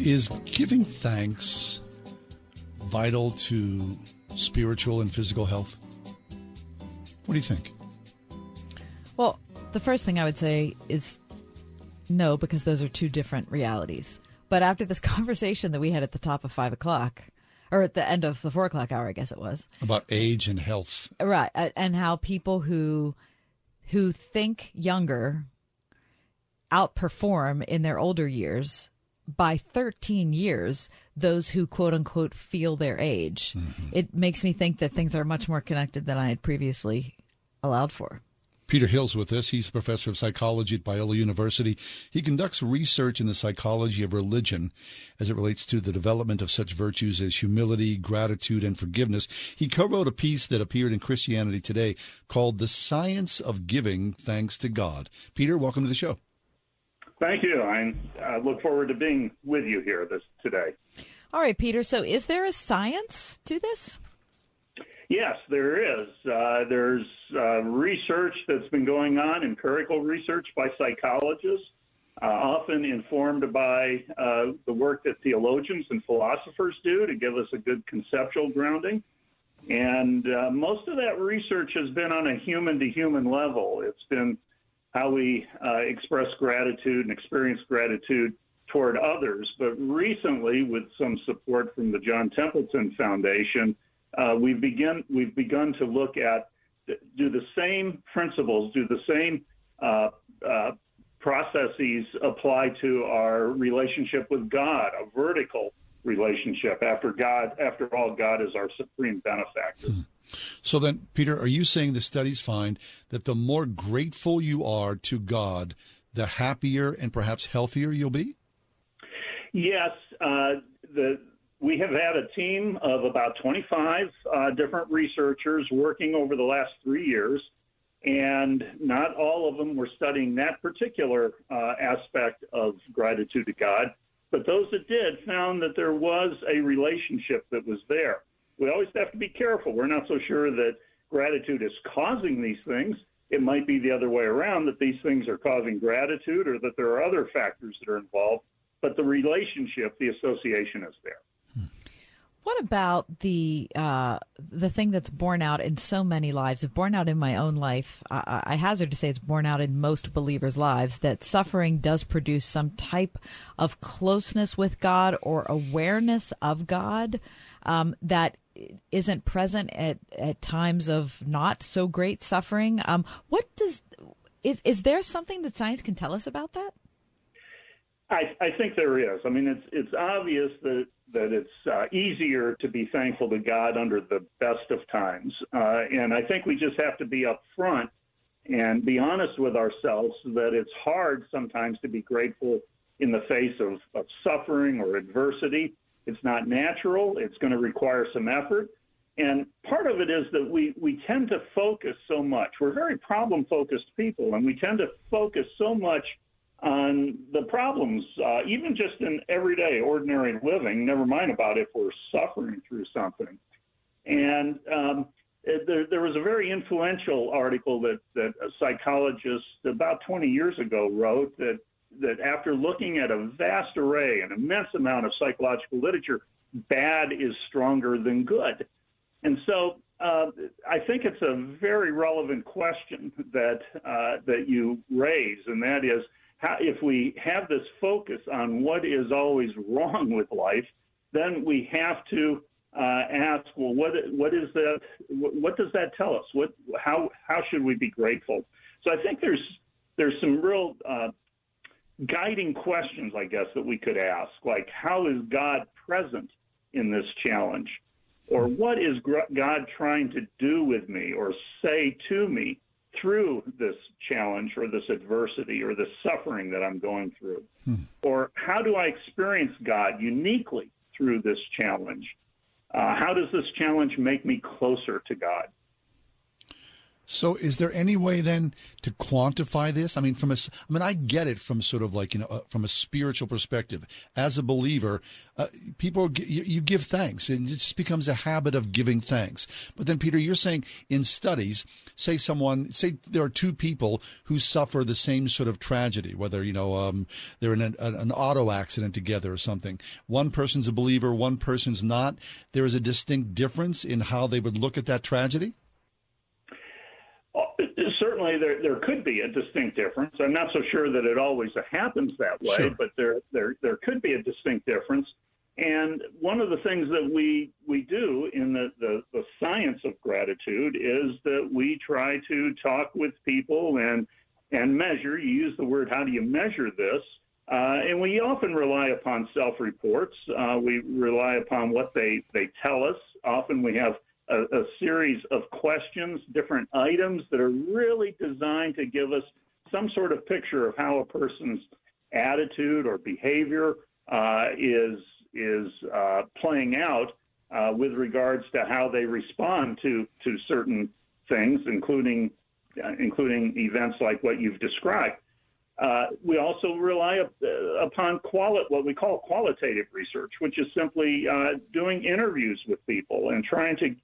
Is giving thanks vital to spiritual and physical health? What do you think? Well, the first thing I would say is no, because those are two different realities. But after this conversation that we had at the top of five o'clock, or at the end of the four o'clock hour, I guess it was about age and health, right? And how people who who think younger outperform in their older years by 13 years those who quote unquote feel their age. Mm-hmm. It makes me think that things are much more connected than I had previously allowed for. Peter Hill's with us. He's a professor of psychology at Biola University. He conducts research in the psychology of religion as it relates to the development of such virtues as humility, gratitude, and forgiveness. He co-wrote a piece that appeared in Christianity Today called The Science of Giving Thanks to God. Peter, welcome to the show. Thank you. I uh, look forward to being with you here this today. All right, Peter. So, is there a science to this? Yes, there is. Uh, there's uh, research that's been going on, empirical research by psychologists, uh, often informed by uh, the work that theologians and philosophers do to give us a good conceptual grounding. And uh, most of that research has been on a human to human level. It's been how we uh, express gratitude and experience gratitude toward others. But recently, with some support from the John Templeton Foundation, uh, we've begun we've begun to look at do the same principles, do the same uh, uh, processes apply to our relationship with God, a vertical relationship. After God, after all, God is our supreme benefactor. Hmm. So then, Peter, are you saying the studies find that the more grateful you are to God, the happier and perhaps healthier you'll be? Yes. Uh, the, we have had a team of about 25 uh, different researchers working over the last three years, and not all of them were studying that particular uh, aspect of gratitude to God. But those that did found that there was a relationship that was there we always have to be careful. We're not so sure that gratitude is causing these things. It might be the other way around that these things are causing gratitude or that there are other factors that are involved, but the relationship, the association is there. What about the uh, the thing that's borne out in so many lives, borne out in my own life? I, I hazard to say it's borne out in most believers' lives that suffering does produce some type of closeness with God or awareness of God um, that isn't present at, at times of not so great suffering. Um, what does is is there something that science can tell us about that? I, I think there is. I mean, it's it's obvious that that it's uh, easier to be thankful to God under the best of times, uh, and I think we just have to be upfront and be honest with ourselves that it's hard sometimes to be grateful in the face of, of suffering or adversity. It's not natural. It's going to require some effort. And part of it is that we, we tend to focus so much. We're very problem focused people, and we tend to focus so much on the problems, uh, even just in everyday, ordinary living, never mind about if we're suffering through something. And um, there, there, was a very influential article that, that a psychologist about 20 years ago wrote that, that after looking at a vast array, an immense amount of psychological literature, bad is stronger than good. And so uh, I think it's a very relevant question that uh, that you raise, and that is how, if we have this focus on what is always wrong with life, then we have to uh, ask, well, what what is that? What, what does that tell us? What how how should we be grateful? So I think there's there's some real uh, guiding questions, I guess, that we could ask, like how is God present in this challenge, or what is God trying to do with me or say to me through this challenge or this adversity or this suffering that I'm going through? Hmm. Or how do I experience God uniquely through this challenge? Uh, how does this challenge make me closer to God? So, is there any way then to quantify this? I mean, from a, I mean, I get it from sort of like you know, uh, from a spiritual perspective. As a believer, uh, people you, you, give thanks, and it just becomes a habit of giving thanks. But then, Peter, you're saying in studies, say someone, say there are two people who suffer the same sort of tragedy, whether you know um, they're in an, an auto accident together or something. One person's a believer, one person's not. There is a distinct difference in how they would look at that tragedy certainly there there could be a distinct difference. I'm not so sure that it always happens that way, sure. but there there there could be a distinct difference. And one of the things that we we do in the, the, the science of gratitude is that we try to talk with people and and measure. You use the word how do you measure this? Uh, and we often rely upon self-reports. Uh, we rely upon what they, they tell us. Often we have a, a series of questions, different items that are really designed to give us some sort of picture of how a person's attitude or behavior uh, is is uh, playing out uh, with regards to how they respond to to certain things, including uh, including events like what you've described. Uh, we also rely uh, upon quali- what we call qualitative research, which is simply doing interviews with people and trying to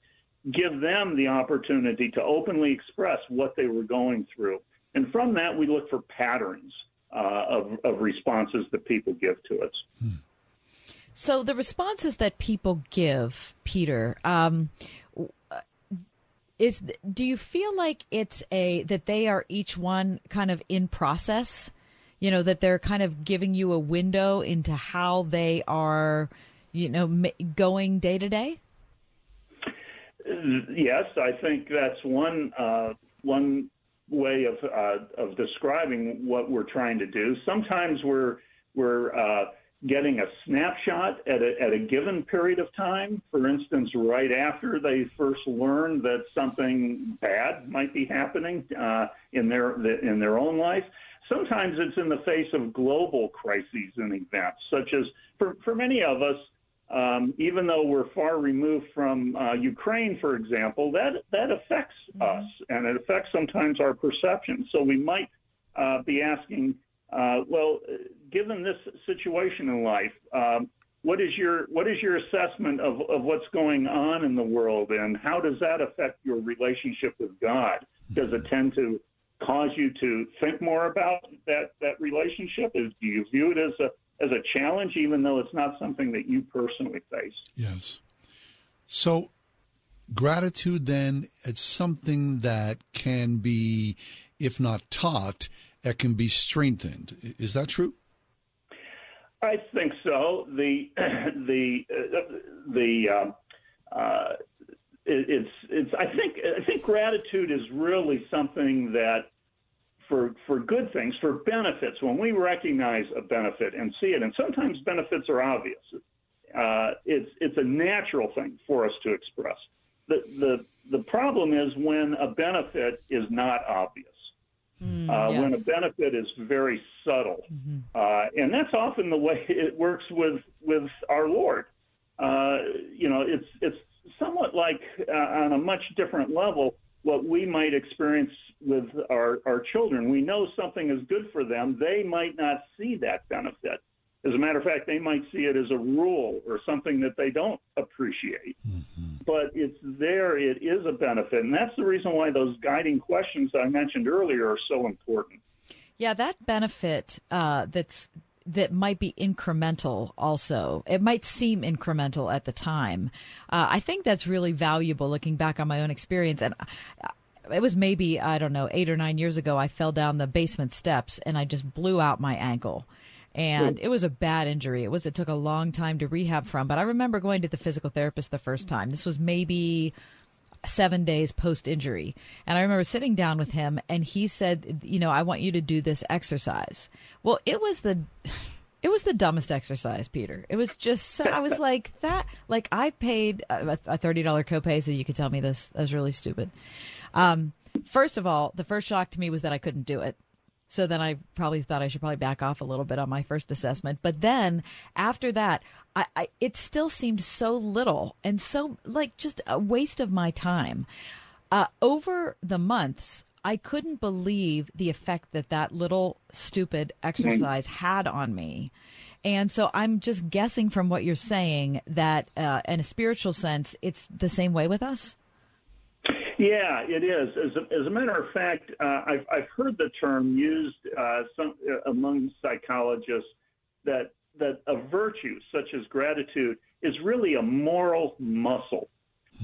give them the opportunity to openly express what they were going through. And from that, we look for patterns uh, of, of responses that people give to us. So, the responses that people give, Peter, um, is do you feel like it's a that they are each one kind of in process? You know that they're kind of giving you a window into how they are, you know, going day to day. Yes, I think that's one uh, one way of uh, of describing what we're trying to do. Sometimes we're we're uh, getting a snapshot at a, at a given period of time. For instance, right after they first learn that something bad might be happening uh, in their in their own life. Sometimes it's in the face of global crises and events, such as for, for many of us, um, even though we're far removed from uh, Ukraine, for example, that that affects mm-hmm. us, and it affects sometimes our perception. So we might uh, be asking, uh, well, given this situation in life, um, what is your what is your assessment of, of what's going on in the world, and how does that affect your relationship with God? Does it tend to cause you to think more about that that relationship? Is do you view it as a as a challenge, even though it's not something that you personally face. Yes. So, gratitude then it's something that can be, if not taught, it can be strengthened. Is that true? I think so. The the uh, the uh, uh, it, it's it's. I think I think gratitude is really something that for for good things, for benefits. When we recognize a benefit and see it, and sometimes benefits are obvious. Uh, it's it's a natural thing for us to express. The the the problem is when a benefit is not obvious. Mm, uh, yes. When a benefit is very subtle, uh, and that's often the way it works with with our Lord. Uh, you know, it's it's somewhat like uh, on a much different level what we might experience with our our children. We know something is good for them; they might not see that benefit. As a matter of fact, they might see it as a rule or something that they don't appreciate. But it's there, it is a benefit. And that's the reason why those guiding questions I mentioned earlier are so important. Yeah, that benefit uh, that's that might be incremental. Also, it might seem incremental at the time. Uh, I think that's really valuable. Looking back on my own experience, and uh, it was maybe I don't know eight or nine years ago. I fell down the basement steps and I just blew out my ankle. And it was a bad injury. It was. It took a long time to rehab from. But I remember going to the physical therapist the first time. This was maybe seven days post injury. And I remember sitting down with him and he said, you know, I want you to do this exercise. Well, it was the. It was the dumbest exercise, Peter. It was just so. I was like that. Like I paid a, a thirty dollar copay so you could tell me this. That was really stupid. Um, first of all, the first shock to me was that I couldn't do it. So then I probably thought I should probably back off a little bit on my first assessment. But then after that, I, I it still seemed so little and so like just a waste of my time. Uh, over the months, I couldn't believe the effect that that little stupid exercise had on me. And so I'm just guessing from what you're saying that, uh, in a spiritual sense, it's the same way with us. Yeah, it is. As a, as a matter of fact, uh, I've, I've heard the term used uh, some, uh, among psychologists that that a virtue such as gratitude is really a moral muscle.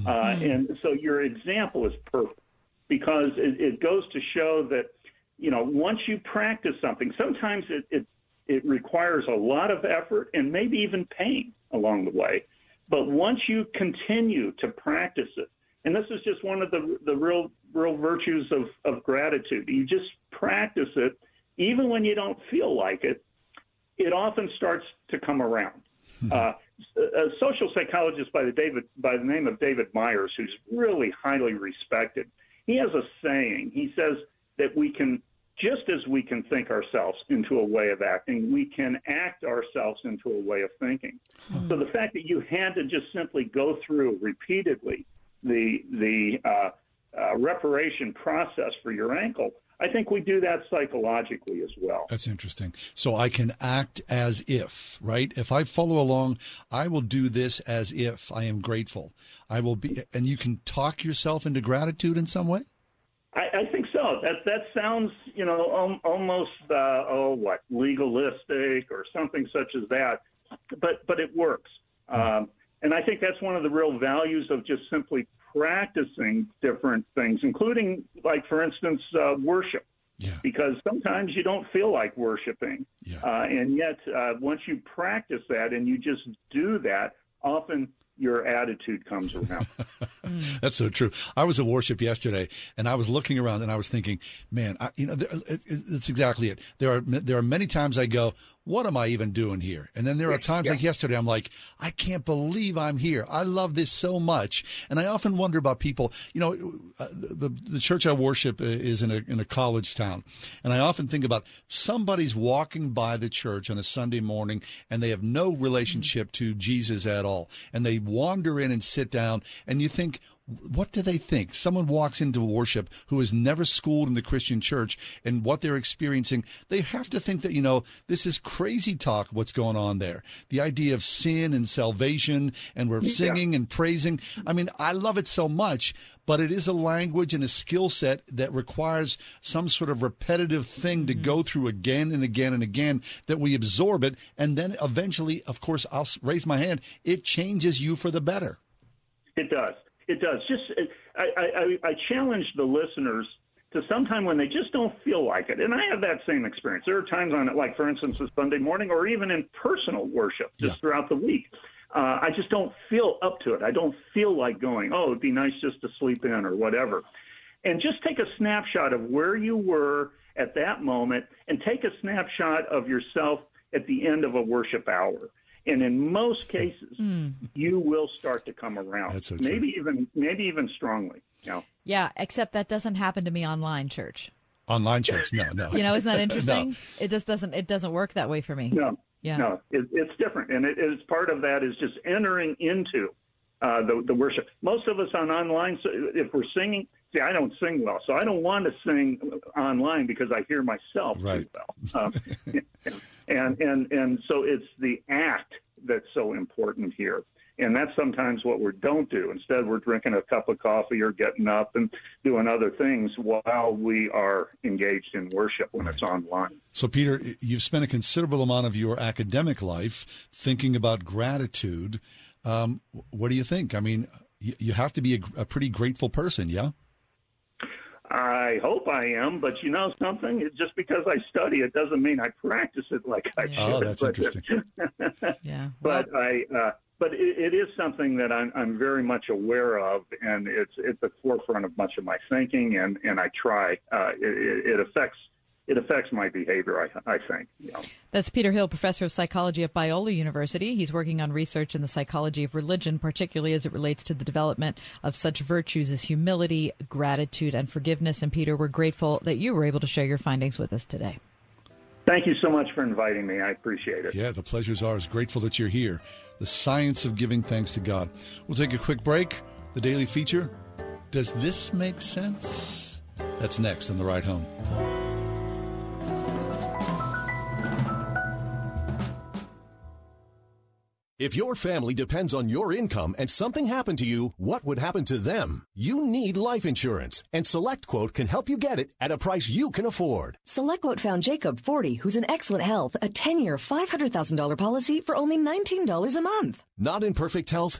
Uh, and so your example is perfect because it, it goes to show that you know once you practice something, sometimes it, it it requires a lot of effort and maybe even pain along the way. But once you continue to practice it, and this is just one of the the real real virtues of, of gratitude. You just practice it, even when you don't feel like it. It often starts to come around. Uh, a social psychologist by the David by the name of David Myers, who's really highly respected, he has a saying. He says that we can just as we can think ourselves into a way of acting, we can act ourselves into a way of thinking. So the fact that you had to just simply go through repeatedly the the uh, uh, reparation process for your ankle, I think we do that psychologically as well. That's interesting. So I can act as if, right? If I follow along, I will do this as if I am grateful. I will be, and you can talk yourself into gratitude in some way. I, I think so. That that sounds, you know, um, almost uh, oh, what legalistic or something such as that, but but it works. Um, and I think that's one of the real values of just simply practicing different things, including, like for instance, uh, worship. Because sometimes you don't feel like worshiping, uh, and yet uh, once you practice that and you just do that, often your attitude comes around. That's so true. I was at worship yesterday, and I was looking around, and I was thinking, man, I, you know, th- it- it- it's exactly it. There are there are many times I go, what am I even doing here? And then there are times like yesterday, I'm like, I can't believe I'm here. I love this so much, and I often wonder about people. You know, uh, the the church I worship is in a in a college town, and I often think about somebody's walking by the church on a Sunday morning, and they have no relationship to Jesus at all, and they wander in and sit down, and you think what do they think? Someone walks into worship who is never schooled in the Christian church and what they're experiencing, they have to think that, you know, this is crazy talk, what's going on there. The idea of sin and salvation, and we're singing and praising. I mean, I love it so much, but it is a language and a skill set that requires some sort of repetitive thing to mm-hmm. go through again and again and again that we absorb it. And then eventually, of course, I'll raise my hand, it changes you for the better. It does. It does. Just I, I, I challenge the listeners to sometime when they just don't feel like it. And I have that same experience. There are times on it, like for instance, a Sunday morning or even in personal worship just yeah. throughout the week. Uh, I just don't feel up to it. I don't feel like going, oh, it'd be nice just to sleep in or whatever. And just take a snapshot of where you were at that moment and take a snapshot of yourself at the end of a worship hour. And in most cases, mm. you will start to come around. So maybe even maybe even strongly. You know? Yeah, except that doesn't happen to me online church. Online church, no, no. You know, isn't that interesting? no. It just doesn't it doesn't work that way for me. No, yeah, no, it, it's different, and it is part of that is just entering into uh, the the worship. Most of us on online, so if we're singing, see, I don't sing well, so I don't want to sing online because I hear myself right. well. Um, and and and so it's the act that's so important here. And that's sometimes what we don't do. Instead, we're drinking a cup of coffee or getting up and doing other things while we are engaged in worship when right. it's online. So, Peter, you've spent a considerable amount of your academic life thinking about gratitude. Um, what do you think? I mean, you have to be a, a pretty grateful person, yeah? I hope I am, but you know something? Just because I study it doesn't mean I practice it like I should. Oh, that's but, interesting. yeah. But I, uh, but it, it is something that I'm, I'm very much aware of, and it's at the forefront of much of my thinking, and and I try. Uh, it, it affects it affects my behavior, I, I think. You know. That's Peter Hill, professor of psychology at Biola University. He's working on research in the psychology of religion, particularly as it relates to the development of such virtues as humility, gratitude, and forgiveness. And Peter, we're grateful that you were able to share your findings with us today. Thank you so much for inviting me. I appreciate it. Yeah, the pleasure's ours. Grateful that you're here. The science of giving thanks to God. We'll take a quick break. The daily feature. Does this make sense? That's next on the ride home. If your family depends on your income and something happened to you, what would happen to them? You need life insurance, and SelectQuote can help you get it at a price you can afford. SelectQuote found Jacob, 40, who's in excellent health, a 10 year, $500,000 policy for only $19 a month. Not in perfect health?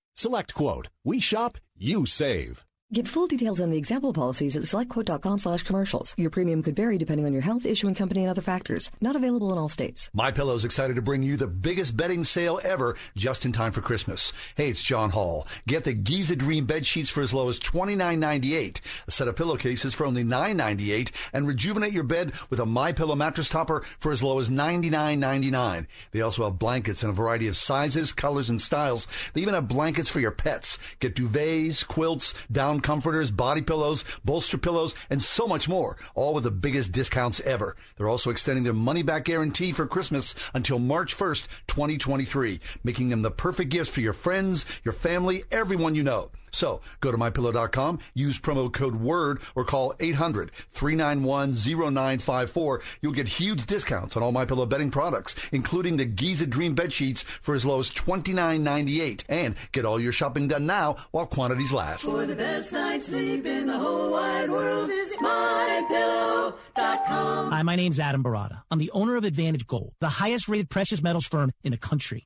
SelectQuote. We shop, you save. Get full details on the example policies at selectquote.com slash commercials. Your premium could vary depending on your health, issuing company, and other factors. Not available in all states. My Pillow's excited to bring you the biggest bedding sale ever just in time for Christmas. Hey, it's John Hall. Get the Giza Dream bed sheets for as low as $29.98, a set of pillowcases for only $9.98, and rejuvenate your bed with a My Pillow mattress topper for as low as $99.99. They also have blankets in a variety of sizes, colors, and styles. They even have blankets for your pets. Get duvets, quilts, down comforters, body pillows, bolster pillows, and so much more, all with the biggest discounts ever. They're also extending their money back guarantee for Christmas until March 1st, 2023, making them the perfect gifts for your friends, your family, everyone you know. So go to mypillow.com, use promo code WORD, or call 800 391 0954. You'll get huge discounts on all My Pillow bedding products, including the Giza Dream bed sheets for as low as $29.98. And get all your shopping done now while quantities last. For the best night's sleep in the whole wide world, visit mypillow.com. Hi, my name's Adam Baratta. I'm the owner of Advantage Gold, the highest rated precious metals firm in the country.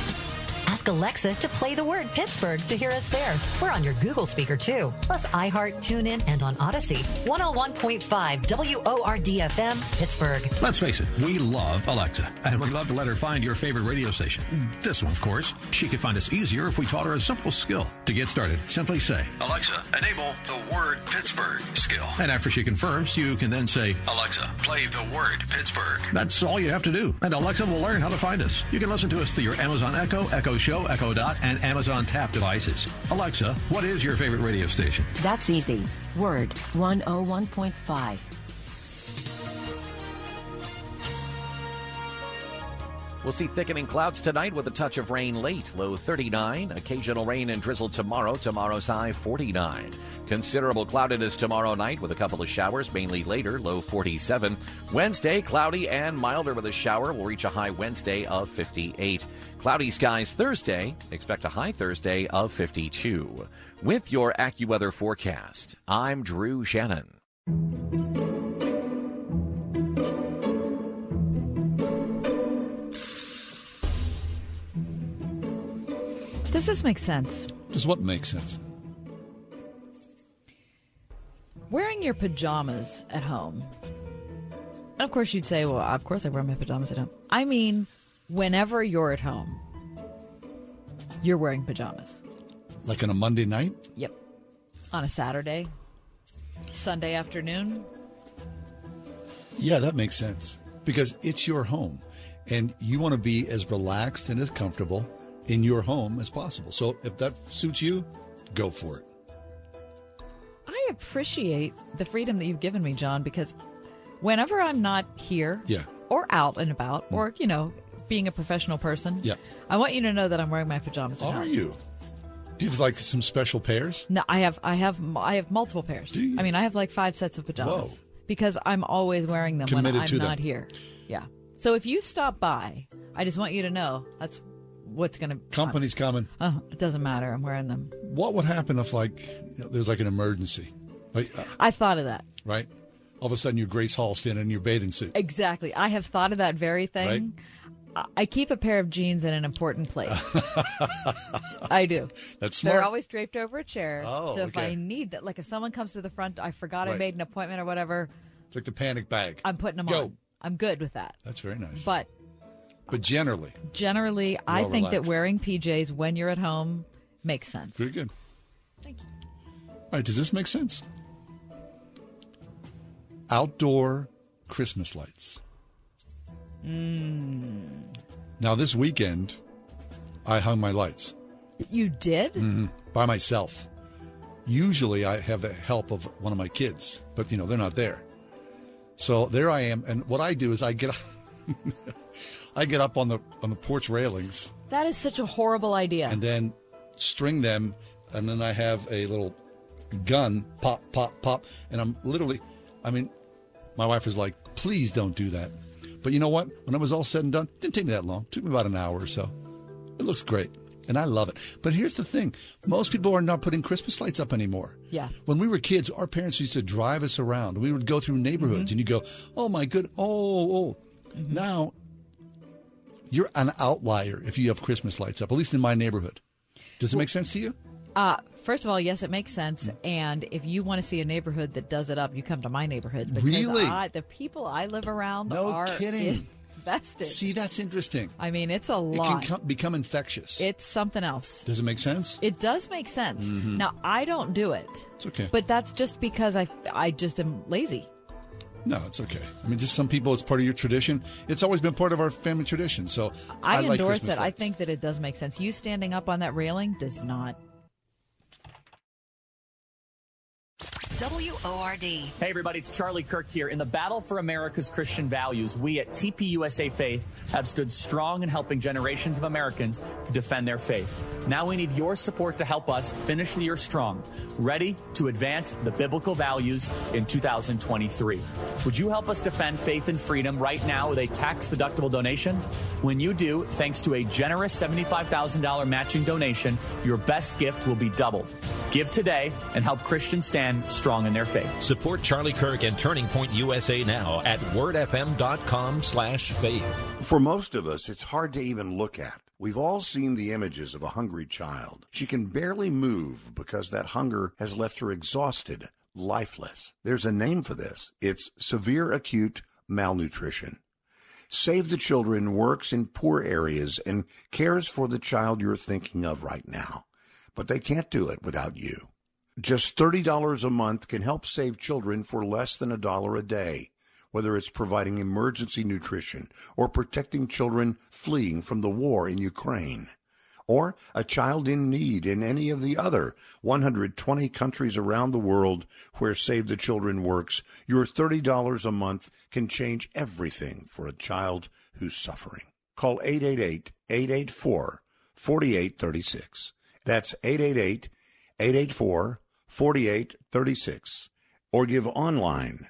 Ask Alexa to play the word Pittsburgh to hear us there. We're on your Google speaker too, plus iHeart, TuneIn, and on Audacy. 101.5 WORDFM, Pittsburgh. Let's face it, we love Alexa, and we'd love to let her find your favorite radio station. This one, of course. She could find us easier if we taught her a simple skill. To get started, simply say, Alexa, enable the word Pittsburgh skill. And after she confirms, you can then say, Alexa, play the word Pittsburgh. That's all you have to do, and Alexa will learn how to find us. You can listen to us through your Amazon Echo, Echo Show, Echo Dot, and Amazon Tap devices. Alexa, what is your favorite radio station? That's easy. Word 101.5. We'll see thickening clouds tonight with a touch of rain late, low 39. Occasional rain and drizzle tomorrow, tomorrow's high 49. Considerable cloudiness tomorrow night with a couple of showers, mainly later, low 47. Wednesday, cloudy and milder with a shower. Will reach a high Wednesday of 58. Cloudy skies Thursday. Expect a high Thursday of 52. With your AccuWeather forecast, I'm Drew Shannon. Does this make sense? Does what make sense? Wearing your pajamas at home. And of course, you'd say, well, of course I wear my pajamas at home. I mean, whenever you're at home, you're wearing pajamas. Like on a Monday night? Yep. On a Saturday, Sunday afternoon. Yeah, that makes sense because it's your home and you want to be as relaxed and as comfortable in your home as possible. So if that suits you, go for it. I appreciate the freedom that you've given me, John, because whenever I'm not here Yeah. or out and about mm. or, you know, being a professional person, Yeah. I want you to know that I'm wearing my pajamas Are you? Do you have like some special pairs? No, I have I have I have multiple pairs. I mean, I have like five sets of pajamas Whoa. because I'm always wearing them when I'm to them. not here. Yeah. So if you stop by, I just want you to know that's what's going to Company's coming. Uh, it doesn't matter. I'm wearing them. What would happen if like you know, there's like an emergency, like uh, I thought of that right? All of a sudden, you're Grace Hall standing in your bathing suit. exactly. I have thought of that very thing. I- I keep a pair of jeans in an important place. I do. That's smart. They're always draped over a chair. Oh, so if okay. I need that, like if someone comes to the front, I forgot I made an appointment or whatever, It's like the panic bag. I'm putting them Go. on. I'm good with that. That's very nice. But But generally, generally, I all think that wearing PJs when you're at home makes sense. very good. Thank you. All right, does this make sense? Outdoor Christmas lights. Mm. Now, this weekend, I hung my lights You did? Mm-hmm, by myself. Usually, I have the help of one of my kids, but you know they're not there. So there I am, and what I do is I get, I get up on the on the porch railings That is such a horrible idea. and then string them, and then I have a little gun, pop, pop, pop, and I'm literally, I mean, my wife was like, "Please don't do that." But you know what? When it was all said and done, it didn't take me that long. It took me about an hour or so. It looks great, and I love it. But here's the thing: most people are not putting Christmas lights up anymore. Yeah. When we were kids, our parents used to drive us around. We would go through neighborhoods, mm-hmm. and you go, "Oh my good, oh oh." Mm-hmm. Now, you're an outlier if you have Christmas lights up. At least in my neighborhood. Does it make sense to you? Uh, first of all, yes, it makes sense. And if you want to see a neighborhood that does it up, you come to my neighborhood. Really? I, the people I live around No are kidding. invested. See, that's interesting. I mean, it's a It can lot. become infectious. it's something else. Does it make sense? It does make sense. Mhm. Now, I don't do it. It's okay. But that's just because I, I just am lazy. No, it's okay. I mean, just some people, it's part of your tradition. It's always been part of our family tradition. So I, I, endorse Christmas it. I think that it does make sense. You standing up on that railing does not. WORD. Hey, everybody, it's Charlie Kirk here. In the battle for America's Christian values, we at TPUSA Faith have stood strong in helping generations of Americans to defend their faith. Now we need your support to help us finish the year strong, ready to advance the biblical values in 2023. Would you help us defend faith and freedom right now with a tax deductible donation? When you do, thanks to a generous $75,000 matching donation, your best gift will be doubled. Give today and help Christians stand strong in their faith. Support Charlie Kirk and Turning Point USA now at wordfm.com slash faith. For most of us, it's hard to even look at, We've all seen the images of a hungry child. She can barely move because that hunger has left her exhausted, lifeless. There's a name for this. It's severe acute malnutrition. Save the Children works in poor areas and cares for the child you're thinking of right now. But they can't do it without you. Just $30 a month can help save children for less than a dollar a day, whether it's providing emergency nutrition or protecting children fleeing from the war in Ukraine, or a child in need in any of the other 120 countries around the world where Save the Children works. Your $30 a month can change everything for a child who's suffering. Call 888 884 4836. That's 888 884 4836 or give online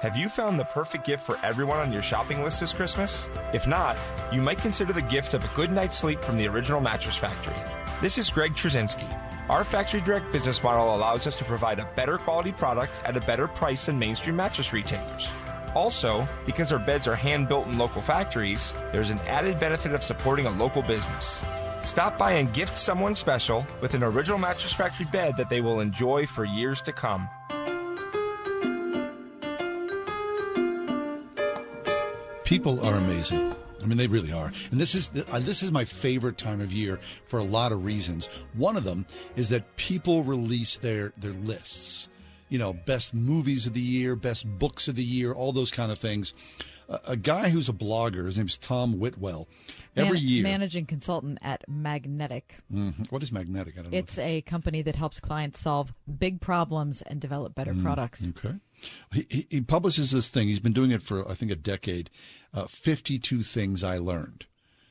Have you found the perfect gift for everyone on your shopping list this Christmas? If not, you might consider the gift of a good night's sleep from the original Mattress Factory. This is Greg Trzynski. Our factory direct business model allows us to provide a better quality product at a better price than mainstream mattress retailers. Also, because our beds are hand built in local factories, there's an added benefit of supporting a local business. Stop by and gift someone special with an original Mattress Factory bed that they will enjoy for years to come. People are amazing. I mean, they really are. And this is the, uh, this is my favorite time of year for a lot of reasons. One of them is that people release their their lists. You know, best movies of the year, best books of the year, all those kind of things. A, a guy who's a blogger, his name's Tom Whitwell. Every Man- year, managing consultant at Magnetic. Mhm. What is magnetic? I don't know. It's a company that helps clients solve big problems and develop better Mm, products. Okay. He, he, he publishes this thing. He's been doing it for, I think, a decade. Uh, 52 Things I Learned.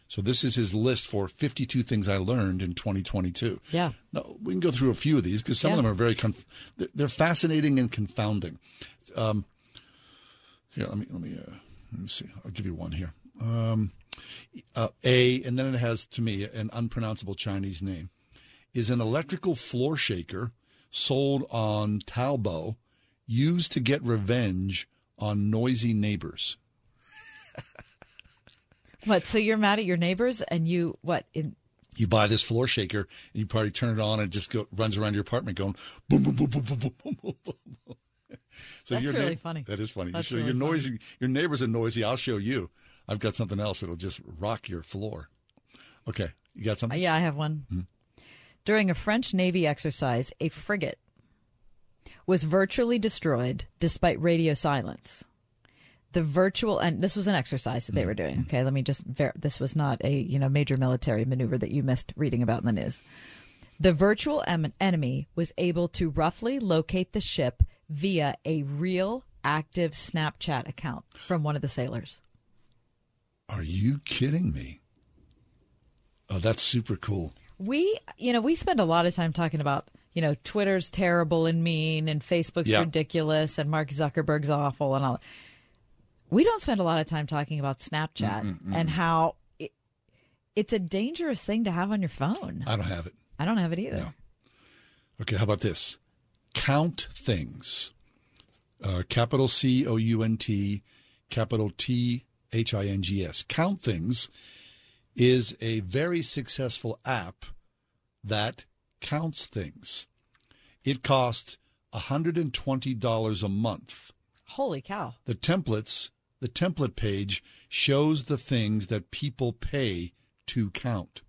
So this is his list for 52 things I learned in 2022. Yeah. No, we can go through a few of these because some of them are very, conf- they're- they're fascinating and confounding. Um, here, let me, let me, uh, let me see. I'll give you one here. Um, uh, a, and then it has to me an unpronounceable Chinese name, is an electrical floor shaker sold on Taobao, used to get revenge on noisy neighbors. What? So you're mad at your neighbors and you what? In, You buy this floor shaker, and you probably turn it on and it just go, runs around your apartment going boom, boom, boom, boom, boom, boom, boom, boom, boom. So That's really funny. That is funny. That's so really your funny. noisy, your neighbors are noisy. I'll show you. I've got something else that'll just rock your floor. Okay, you got Uh, something? yeah, I have one. Hmm. During a French Navy exercise, a frigate was virtually destroyed despite radio silence. The virtual and this was an exercise that they were doing. Okay, let me just ver- this was not a you know major military maneuver that you missed reading about in the news. The virtual em- enemy was able to roughly locate the ship via a real active Snapchat account from one of the sailors. Are you kidding me? Oh, that's super cool. We, you know, we spend a lot of time talking about, you know, Twitter's terrible and mean and Facebook's Yeah. ridiculous and Mark Zuckerberg's awful and all. We don't spend a lot of time talking about Snapchat mm-mm. and how it, it's a dangerous thing to have on your phone. I don't have it. I don't have it either. Okay, how about this? Count things. Uh, capital C O U N T, capital T H I N G S. Count things is a very successful app that counts things. It costs $120 a month. Holy cow. The templates, the template page shows the things that people pay to count?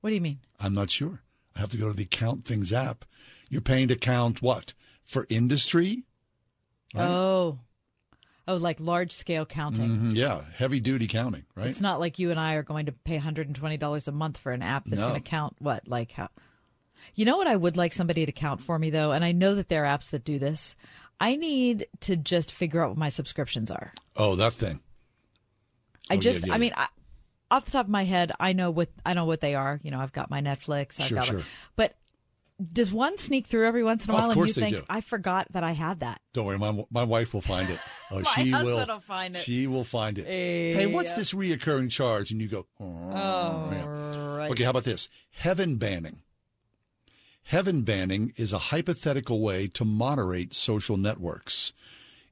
What do you mean? I'm not sure. I have to go to the Count Things app. You're paying to count what? For industry? Right? Oh. Oh, like large scale counting. Mhm, Yeah, heavy duty counting, right? It's not like you and I are going to pay $120 a month for an app that's No. going to count what? Like how? You know what I would like somebody to count for me though, and I know that there are apps that do this. I need to just figure out what my subscriptions are. Oh, that thing. I Oh, just, yeah, yeah, I mean, I, off the top of my head, I know what I know what they are. You know, I've got my Netflix. I've Sure, got, sure. but does one sneak through every once in a oh, Of while, and course you they think do. I forgot that I had that? Don't worry, my my wife will find it. Oh, she will. will find it. She will find it. Hey, what's Yeah. this reoccurring charge? And you go. Oh, yeah. right. Okay, how about this? Heaven banning. Heaven banning is a hypothetical way to moderate social networks.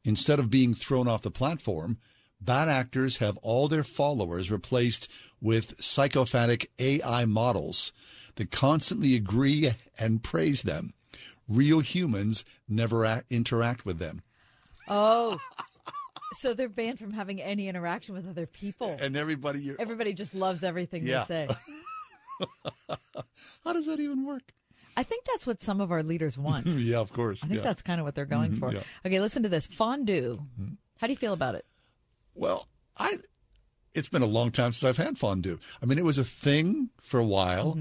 Instead of being thrown off the platform, bad actors have all their followers replaced with psychopathic AI models that constantly agree and praise them. Real humans never a- interact with them. Oh, so they're banned from having any interaction with other people. And everybody, Everybody just loves everything Yeah. they say. how does that even work? I think that's what some of our leaders want. yeah, of course. I think yeah. that's kind of what they're going Mhm, for. yeah. Okay, listen to this fondue. How do you feel about it? Well, I it's been a long time since I've had fondue. I mean, it was a thing for a while.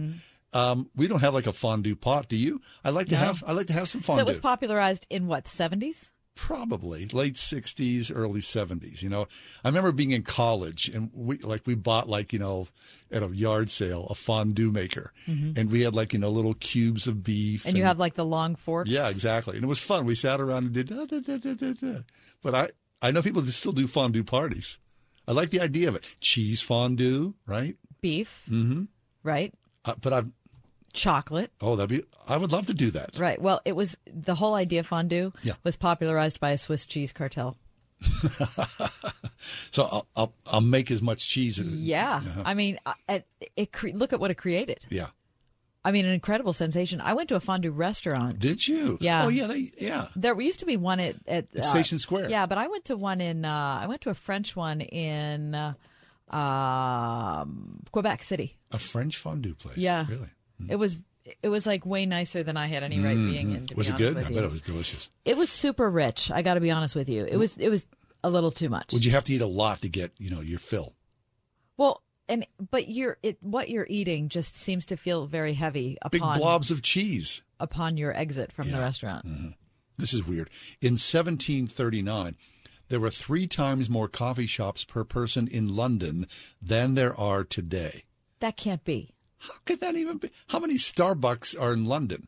Um, we don't have like a fondue pot, do you? I like to Mm-hmm. No. have I like to have some So fondue. it was popularized in what, 70s? Probably late '60s, early '70s. You know, I remember being in college and we like we bought like you know at a yard sale a fondue maker, Mhm. and we had like you know little cubes of beef. And you have like the long forks? yeah, exactly, and it was fun. We sat around and did da, da, da, da, da, da. But I I know people that still do fondue parties. I like the idea of it. Cheese fondue, right? Beef, Mm-hmm. right? Uh, but I've Chocolate. oh that'd be I would love to do that. Right. Well, it was the whole idea of fondue Yeah. was popularized by a Swiss cheese cartel. So I'll, I'll I'll make as much cheese as Yeah. Uh-huh. I mean, uh, it, it cre- look at what it created. yeah. I mean, an incredible sensation. I went to a fondue restaurant. Did you? Yeah. Oh yeah. They yeah. There used to be one at, at, At Station Square. Yeah, but I went to one in. Uh, I went to a French one in uh, um, Quebec City. A French fondue place. Yeah, Really. It was. It was like way nicer than I had any right being in. To Was be it good? I you. bet it was delicious. It was super rich. I got to be honest with you. It was. It was a little too much. Would you have to eat a lot to get you know your fill? Well, and but you're it. What you're eating just seems to feel very heavy Big blobs of cheese. upon your exit from the restaurant. Mm-hmm. This is weird. In 1739, there were three times more coffee shops per person in London than there are today. That can't be. How could that even be? How many Starbucks are in London?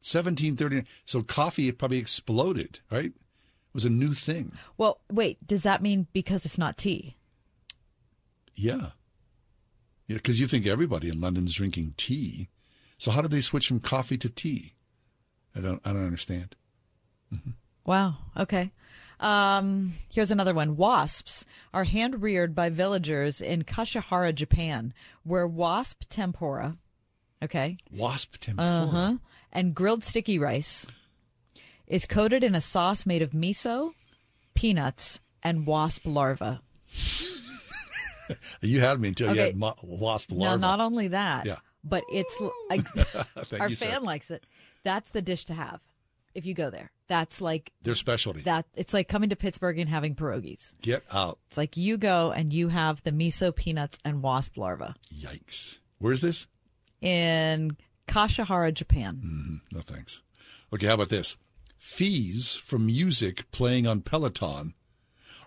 1739. So coffee probably exploded, right? It was a new thing. Well, wait. Does that mean because it's not tea? Yeah. Yeah, because you think everybody in London's drinking tea. So how did they switch from coffee to tea? I don't. I don't understand. Mm-hmm. Wow. Okay. Um, here's another one. Wasps are hand reared by villagers in Kushihara, Japan, where wasp tempura, okay, Wasp tempura. uh huh, and grilled sticky rice is coated in a sauce made of miso, peanuts, and wasp larvae. You had me until you Okay. had mo- wasp Now, larva. not only that, Yeah. but it's l- I, Thank our you, sir. fan likes it. That's the dish to have if you go there. That's like Their specialty. that. It's like coming to Pittsburgh and having pierogies. Get out. It's like you go and you have the miso peanuts and wasp larva Yikes. Where's this? in Kushihara, Japan. Mm, no thanks. Okay, how about this? Fees from music playing on Peloton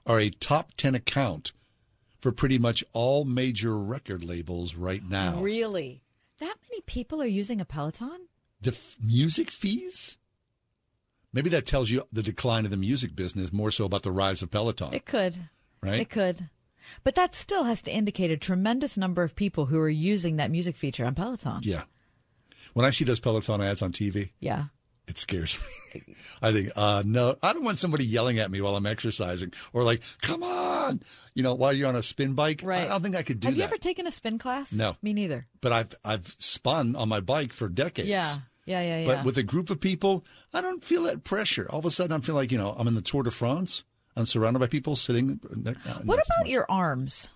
are a top 10 account for pretty much all major record labels right now. Really? That many people are using a Peloton? The f- music fees? Maybe that tells you the decline of the music business more so about the rise of Peloton, It could. right? It could. But that still has to indicate a tremendous number of people who are using that music feature on Peloton. Yeah. When I see those Peloton ads on TV, Yeah. it scares me. I think, uh, no, I don't want somebody yelling at me while I'm exercising or like, come on, you know, while you're on a spin bike. Right. I don't think I could do Have that. Have you ever taken a spin class? No. Me neither. but I've, I've spun on my bike for decades. Yeah. Yeah, yeah, yeah. But with a group of people, I don't feel that pressure. All of a sudden, I'm feeling like, you know, I'm in the Tour de France. I'm surrounded by people sitting. Ne- what about your arms?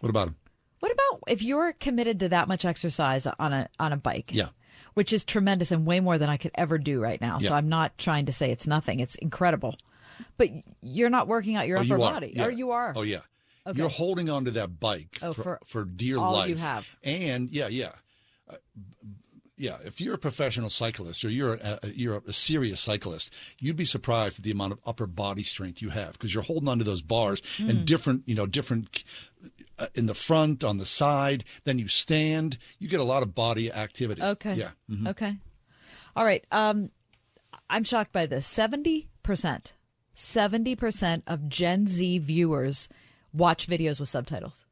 What about them? What about if you're committed to that much exercise on a on a bike? Yeah. Which is tremendous and way more than I could ever do right now. So I'm not trying to say it's nothing. It's incredible. But you're not working out your Oh, upper you body. Yeah. Or you are. Oh yeah. Okay. You're holding onto that bike Oh, for, for for dear all life. you have. And yeah, yeah. Uh, yeah, if you're a professional cyclist or you're a, you're a serious cyclist, you'd be surprised at the amount of upper body strength you have because you're holding onto those bars Mm. and different, you know, different uh, in the front, on the side. Then you stand. You get a lot of body activity. Okay. Yeah. mhm. Okay. All right. Um, I'm shocked by this. Seventy percent, seventy percent of Gen Z viewers watch videos with subtitles.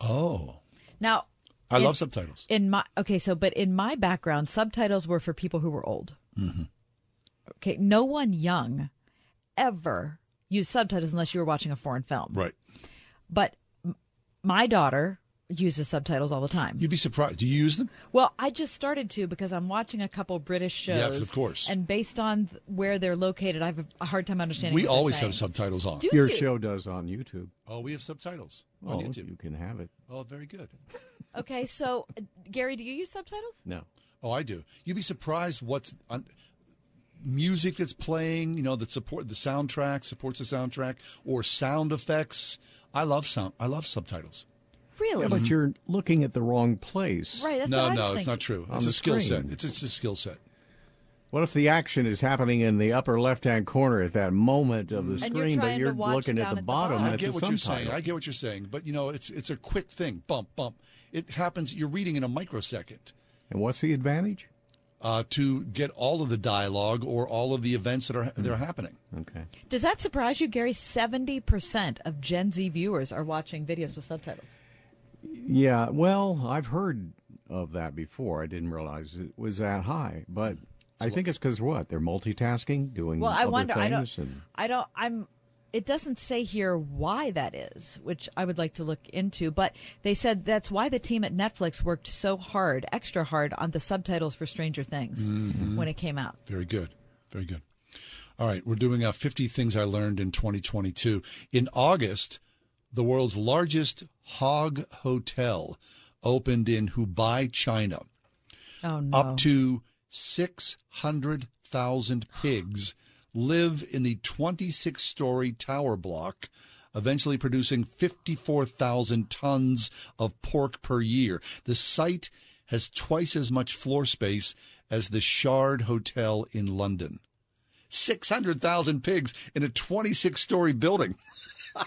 Oh, Now, I in- love subtitles. In my okay, so but in my background, subtitles were for people who were old. Mm-hmm. Okay, no one young ever used subtitles unless you were watching a foreign film. Right. But my daughter uses subtitles all the time. You'd be surprised. Do you use them? Well, I just started to because I'm watching a couple British shows. Yes, of course. And based on th- where they're located, I have a hard time understanding. We what always saying. have subtitles on. Do Your you? show does on YouTube. Oh, we have subtitles Oh, on YouTube. you can have it. Oh, very good. Okay, so uh, Gary, do you use subtitles? No. Oh, I do. You'd be surprised what's on, music that's playing. You know, that support the soundtrack supports the soundtrack or sound effects. I love sound. I love subtitles. Really? Yeah, but mm-hmm. you're looking at the wrong place. Right. That's no, what I was no, it's not true. On It's a the skill set. It's it's a skill set. What if the action is happening in the upper left-hand corner at that moment of the mm-hmm. And you're screen, but you're looking at the at the bottom bottom. I at get the what you're saying. I get what you're saying, but you know, it's it's a quick thing. Bump, bump. It happens. You're reading in a microsecond. And what's the advantage? Uh, to get all of the dialogue or all of the events that are that are mm. happening. Okay. Does that surprise you, Gary? Seventy percent of Gen Z viewers are watching videos with subtitles. Yeah, well, I've heard of that before. I didn't realize it was that high, but I think it's because what they're multitasking, doing Well, I other wonder. I don't. and I don't. I'm. It doesn't say here why that is, which I would like to look into. But they said that's why the team at Netflix worked so hard, extra hard, on the subtitles for Stranger Things Mhm. when it came out. Very good. Very good. All right, we're doing uh, 50 things I learned in 2022. In August, the world's largest hog hotel opened in Hubei, China. Oh no! Up to 600,000 pigs live in the 26 story tower block, eventually producing 54,000 tons of pork per year. The site has twice as much floor space as the Shard Hotel in London. 600,000 pigs in a 26 story building.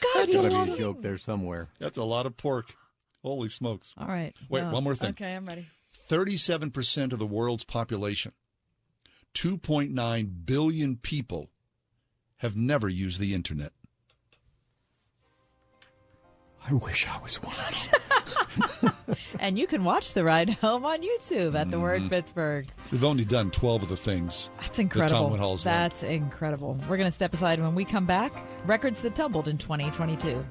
God, There's you got to love be a joke there somewhere. That's a lot of pork. Holy smokes. All right. Wait, No. one more thing. Okay, I'm ready. 37% of the world's population, 2.9 billion people, have never used the internet. I wish I was one of them. And you can watch the ride home on YouTube at the Word Mhm. Pittsburgh. We've only done 12 of the things. That's that incredible. Tom Woodhull's done. That's incredible. We're going to step aside when we come back. Records that tumbled in 2022.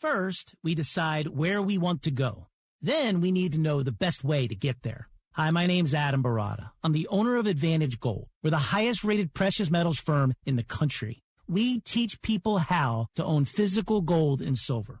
First, we decide where we want to go. Then we need to know the best way to get there. Hi, my name's Adam Baratta. I'm the owner of Advantage Gold. We're the highest rated precious metals firm in the country. We teach people how to own physical gold and silver.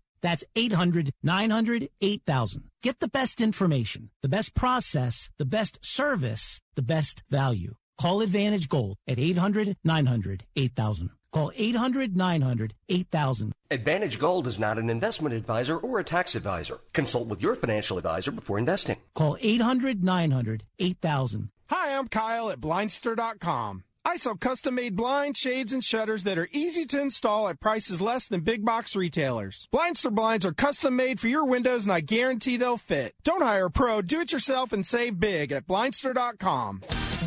That's 800 900 8000. Get the best information, the best process, the best service, the best value. Call Advantage Gold at 800 900 8000. Call 800 900 8000. Advantage Gold is not an investment advisor or a tax advisor. Consult with your financial advisor before investing. Call 800 900 8000. Hi, I'm Kyle at Blindster.com. I sell custom made blinds, shades, and shutters that are easy to install at prices less than big box retailers. Blindster blinds are custom made for your windows and I guarantee they'll fit. Don't hire a pro, do it yourself and save big at Blindster.com.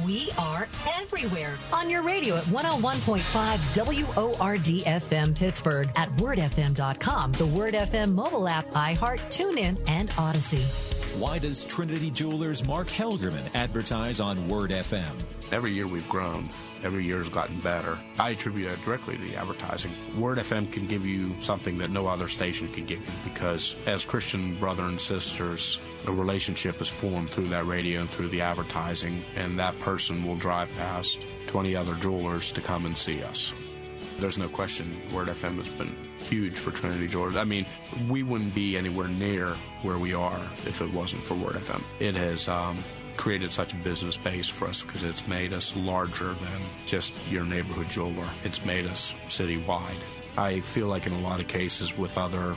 We are everywhere on your radio at 101.5 WORD FM Pittsburgh, at wordfm.com, the Word FM mobile app, iHeart, TuneIn, and Audacy. Why does Trinity Jewelers Mark Helgerman advertise on Word FM? Every year we've grown. Every year has gotten better. I attribute that directly to the advertising. Word FM can give you something that no other station can give you because as Christian brother and sisters, a relationship is formed through that radio and through the advertising, and that person will drive past 20 other jewelers to come and see us. There's no question Word FM has been huge for Trinity Jewelers. I mean, we wouldn't be anywhere near where we are if it wasn't for Word FM. It has um, created such a business base for us because it's made us larger than just your neighborhood jeweler. It's made us citywide. I feel like in a lot of cases with other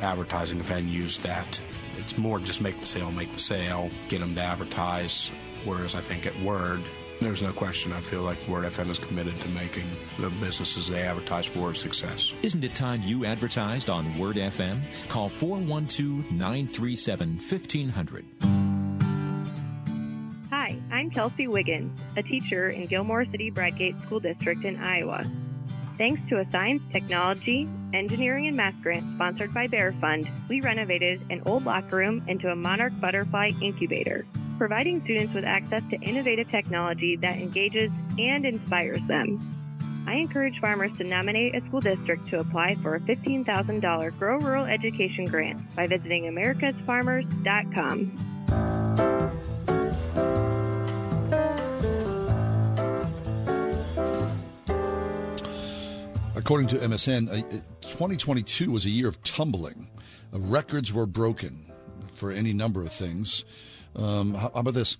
advertising venues that it's more just make the sale, make the sale, get them to advertise. Whereas I think at Word, there's no question. I feel like Word FM is committed to making the businesses they advertise for a success. Isn't it time you advertised on Word FM? Call 412 937 1500. Hi, I'm Kelsey Wiggins, a teacher in Gilmore City Bradgate School District in Iowa. Thanks to a science, technology, engineering, and math grant sponsored by Bayer Fund, we renovated an old locker room into a monarch butterfly incubator, providing students with access to innovative technology that engages and inspires them. I encourage farmers to nominate a school district to apply for a $15,000 Grow Rural Education grant by visiting americasfarmers.com. According to MSN, uh, 2022 was a year of tumbling. Uh, records were broken for any number of things. Um, how, how about this?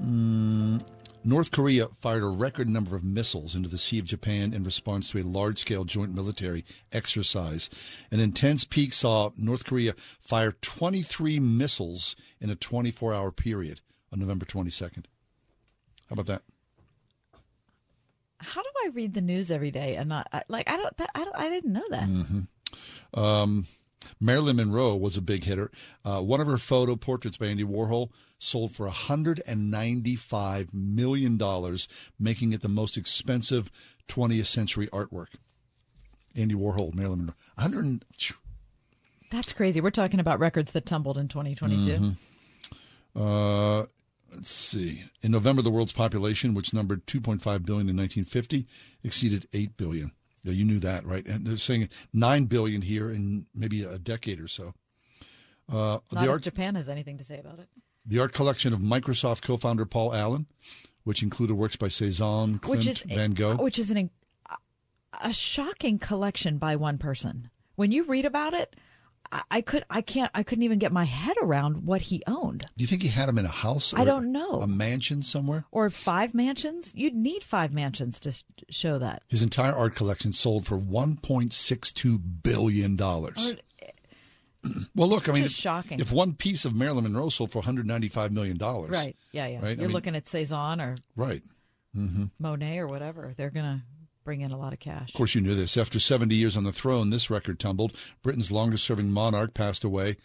Mm, North Korea fired a record number of missiles into the Sea of Japan in response to a large scale joint military exercise. An intense peak saw North Korea fire 23 missiles in a 24 hour period on November 22nd. How about that? How do I read the news every day and not like I don't that, I don't I didn't know that. hmm Um, Marilyn Monroe was a big hitter. Uh, one of her photo portraits by Andy Warhol sold for $195 million, making it the most expensive 20th century artwork. Andy Warhol, Marilyn Monroe. 100. That's crazy. We're talking about records that tumbled in 2022. Mhm. Uh, let's see. In November, the world's population, which numbered 2.5 billion in 1950, exceeded 8 billion. Yeah, you knew that, right? And they're saying 9 billion here in maybe a decade or so. Uh, Not the art, Japan has anything to say about it. the art collection of Microsoft co-founder Paul Allen, which included works by Cezanne, Klimt, which is Van Gogh. which is an a shocking collection by one person. When you read about it, I, I could I can't I couldn't even get my head around what he owned. Do you think he had them in a house? I don't know. A mansion somewhere? Or five mansions? You'd need five mansions to show that. His entire art collection sold for 1.62 billion dollars. Well, look, I mean, if, shocking. if one piece of Marilyn Monroe sold for 195 million dollars, Right. Yeah, yeah. Right? You're mean- looking at Cezanne or right. hmm Monet or whatever. They're going to bring in a lot of cash. Of course, you knew this. After 70 years on the throne, this record tumbled. Britain's longest-serving monarch passed away,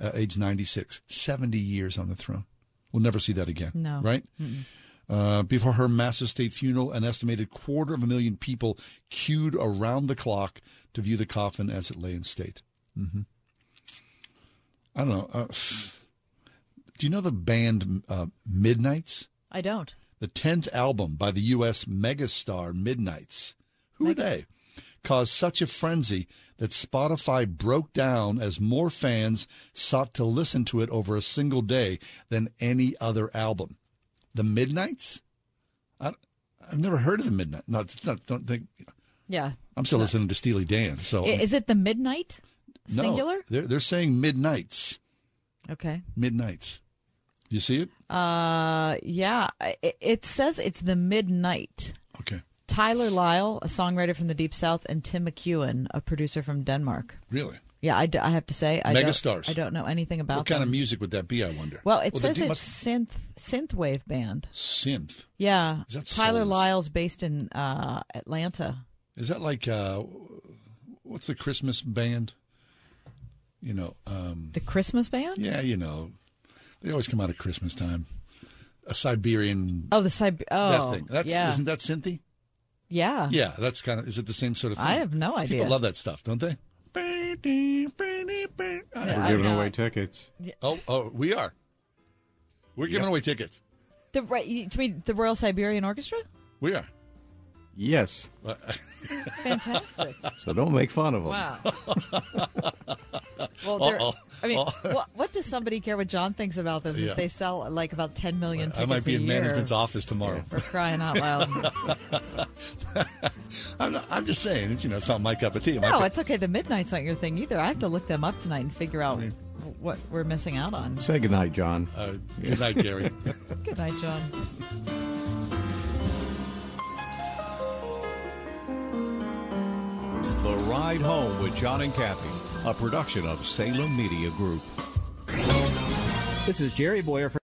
uh, age 96. 70 years on the throne. We'll never see that again. No. Right? Uh, before her massive state funeral, an estimated quarter of a million people queued around the clock to view the coffin as it lay in state. hmm I don't know. Uh, do you know the band uh, Midnights? I don't. The 10th album by the U.S. megastar Midnights. Who are they? Caused such a frenzy that Spotify broke down as more fans sought to listen to it over a single day than any other album. The Midnights? I, I've never heard of the Midnight. No, not, don't think. Yeah. I'm still listening to Steely Dan. So Is it the midnight? No, Singular? they're they're saying Midnights. Okay. Midnights. You see it? Uh, yeah. It, it says it's the midnight. Okay. Tyler Lyle, a songwriter from the Deep South, and Tim McEwan, a producer from Denmark. Really? Yeah, I, d- I have to say, I Megastars. Don't, I don't know anything about What kind them. of music would that be? I wonder. Well, it they says it's must- synth synthwave band. synth. Yeah, Is that Tyler souls? Lyle's based in uh, Atlanta. Is that like uh, what's the Christmas band? You know, um, The Christmas band? yeah, you know, they always come out at Christmas time. a Siberian. Oh, the Sib. Oh, that thing. That's yeah. isn't that Cynthy? Yeah. Yeah, that's kind of. Is it the same sort of thing? I have no idea. People love that stuff, don't they? We're giving away tickets. Oh, oh, we are. We're giving Yep. away tickets. The right, you mean the Royal Siberian Orchestra? We are. Yes. Fantastic. So don't make fun of them. Wow. Well, they're, I mean, what, what does somebody care what John thinks about this? Yeah. Is they sell like about 10 million tickets I might be in year. management's office tomorrow. We're crying out loud. I'm, not, I'm just saying, it's you know, it's not my cup of tea. No, be- it's okay. The Midnight's not your thing either. I have to look them up tonight and figure out what we're missing out on. Say goodnight, John. Uh, good night, Gary. Good night, John. The Ride Home with John and Kathy, a production of Salem Media Group. This is Jerry Boyer.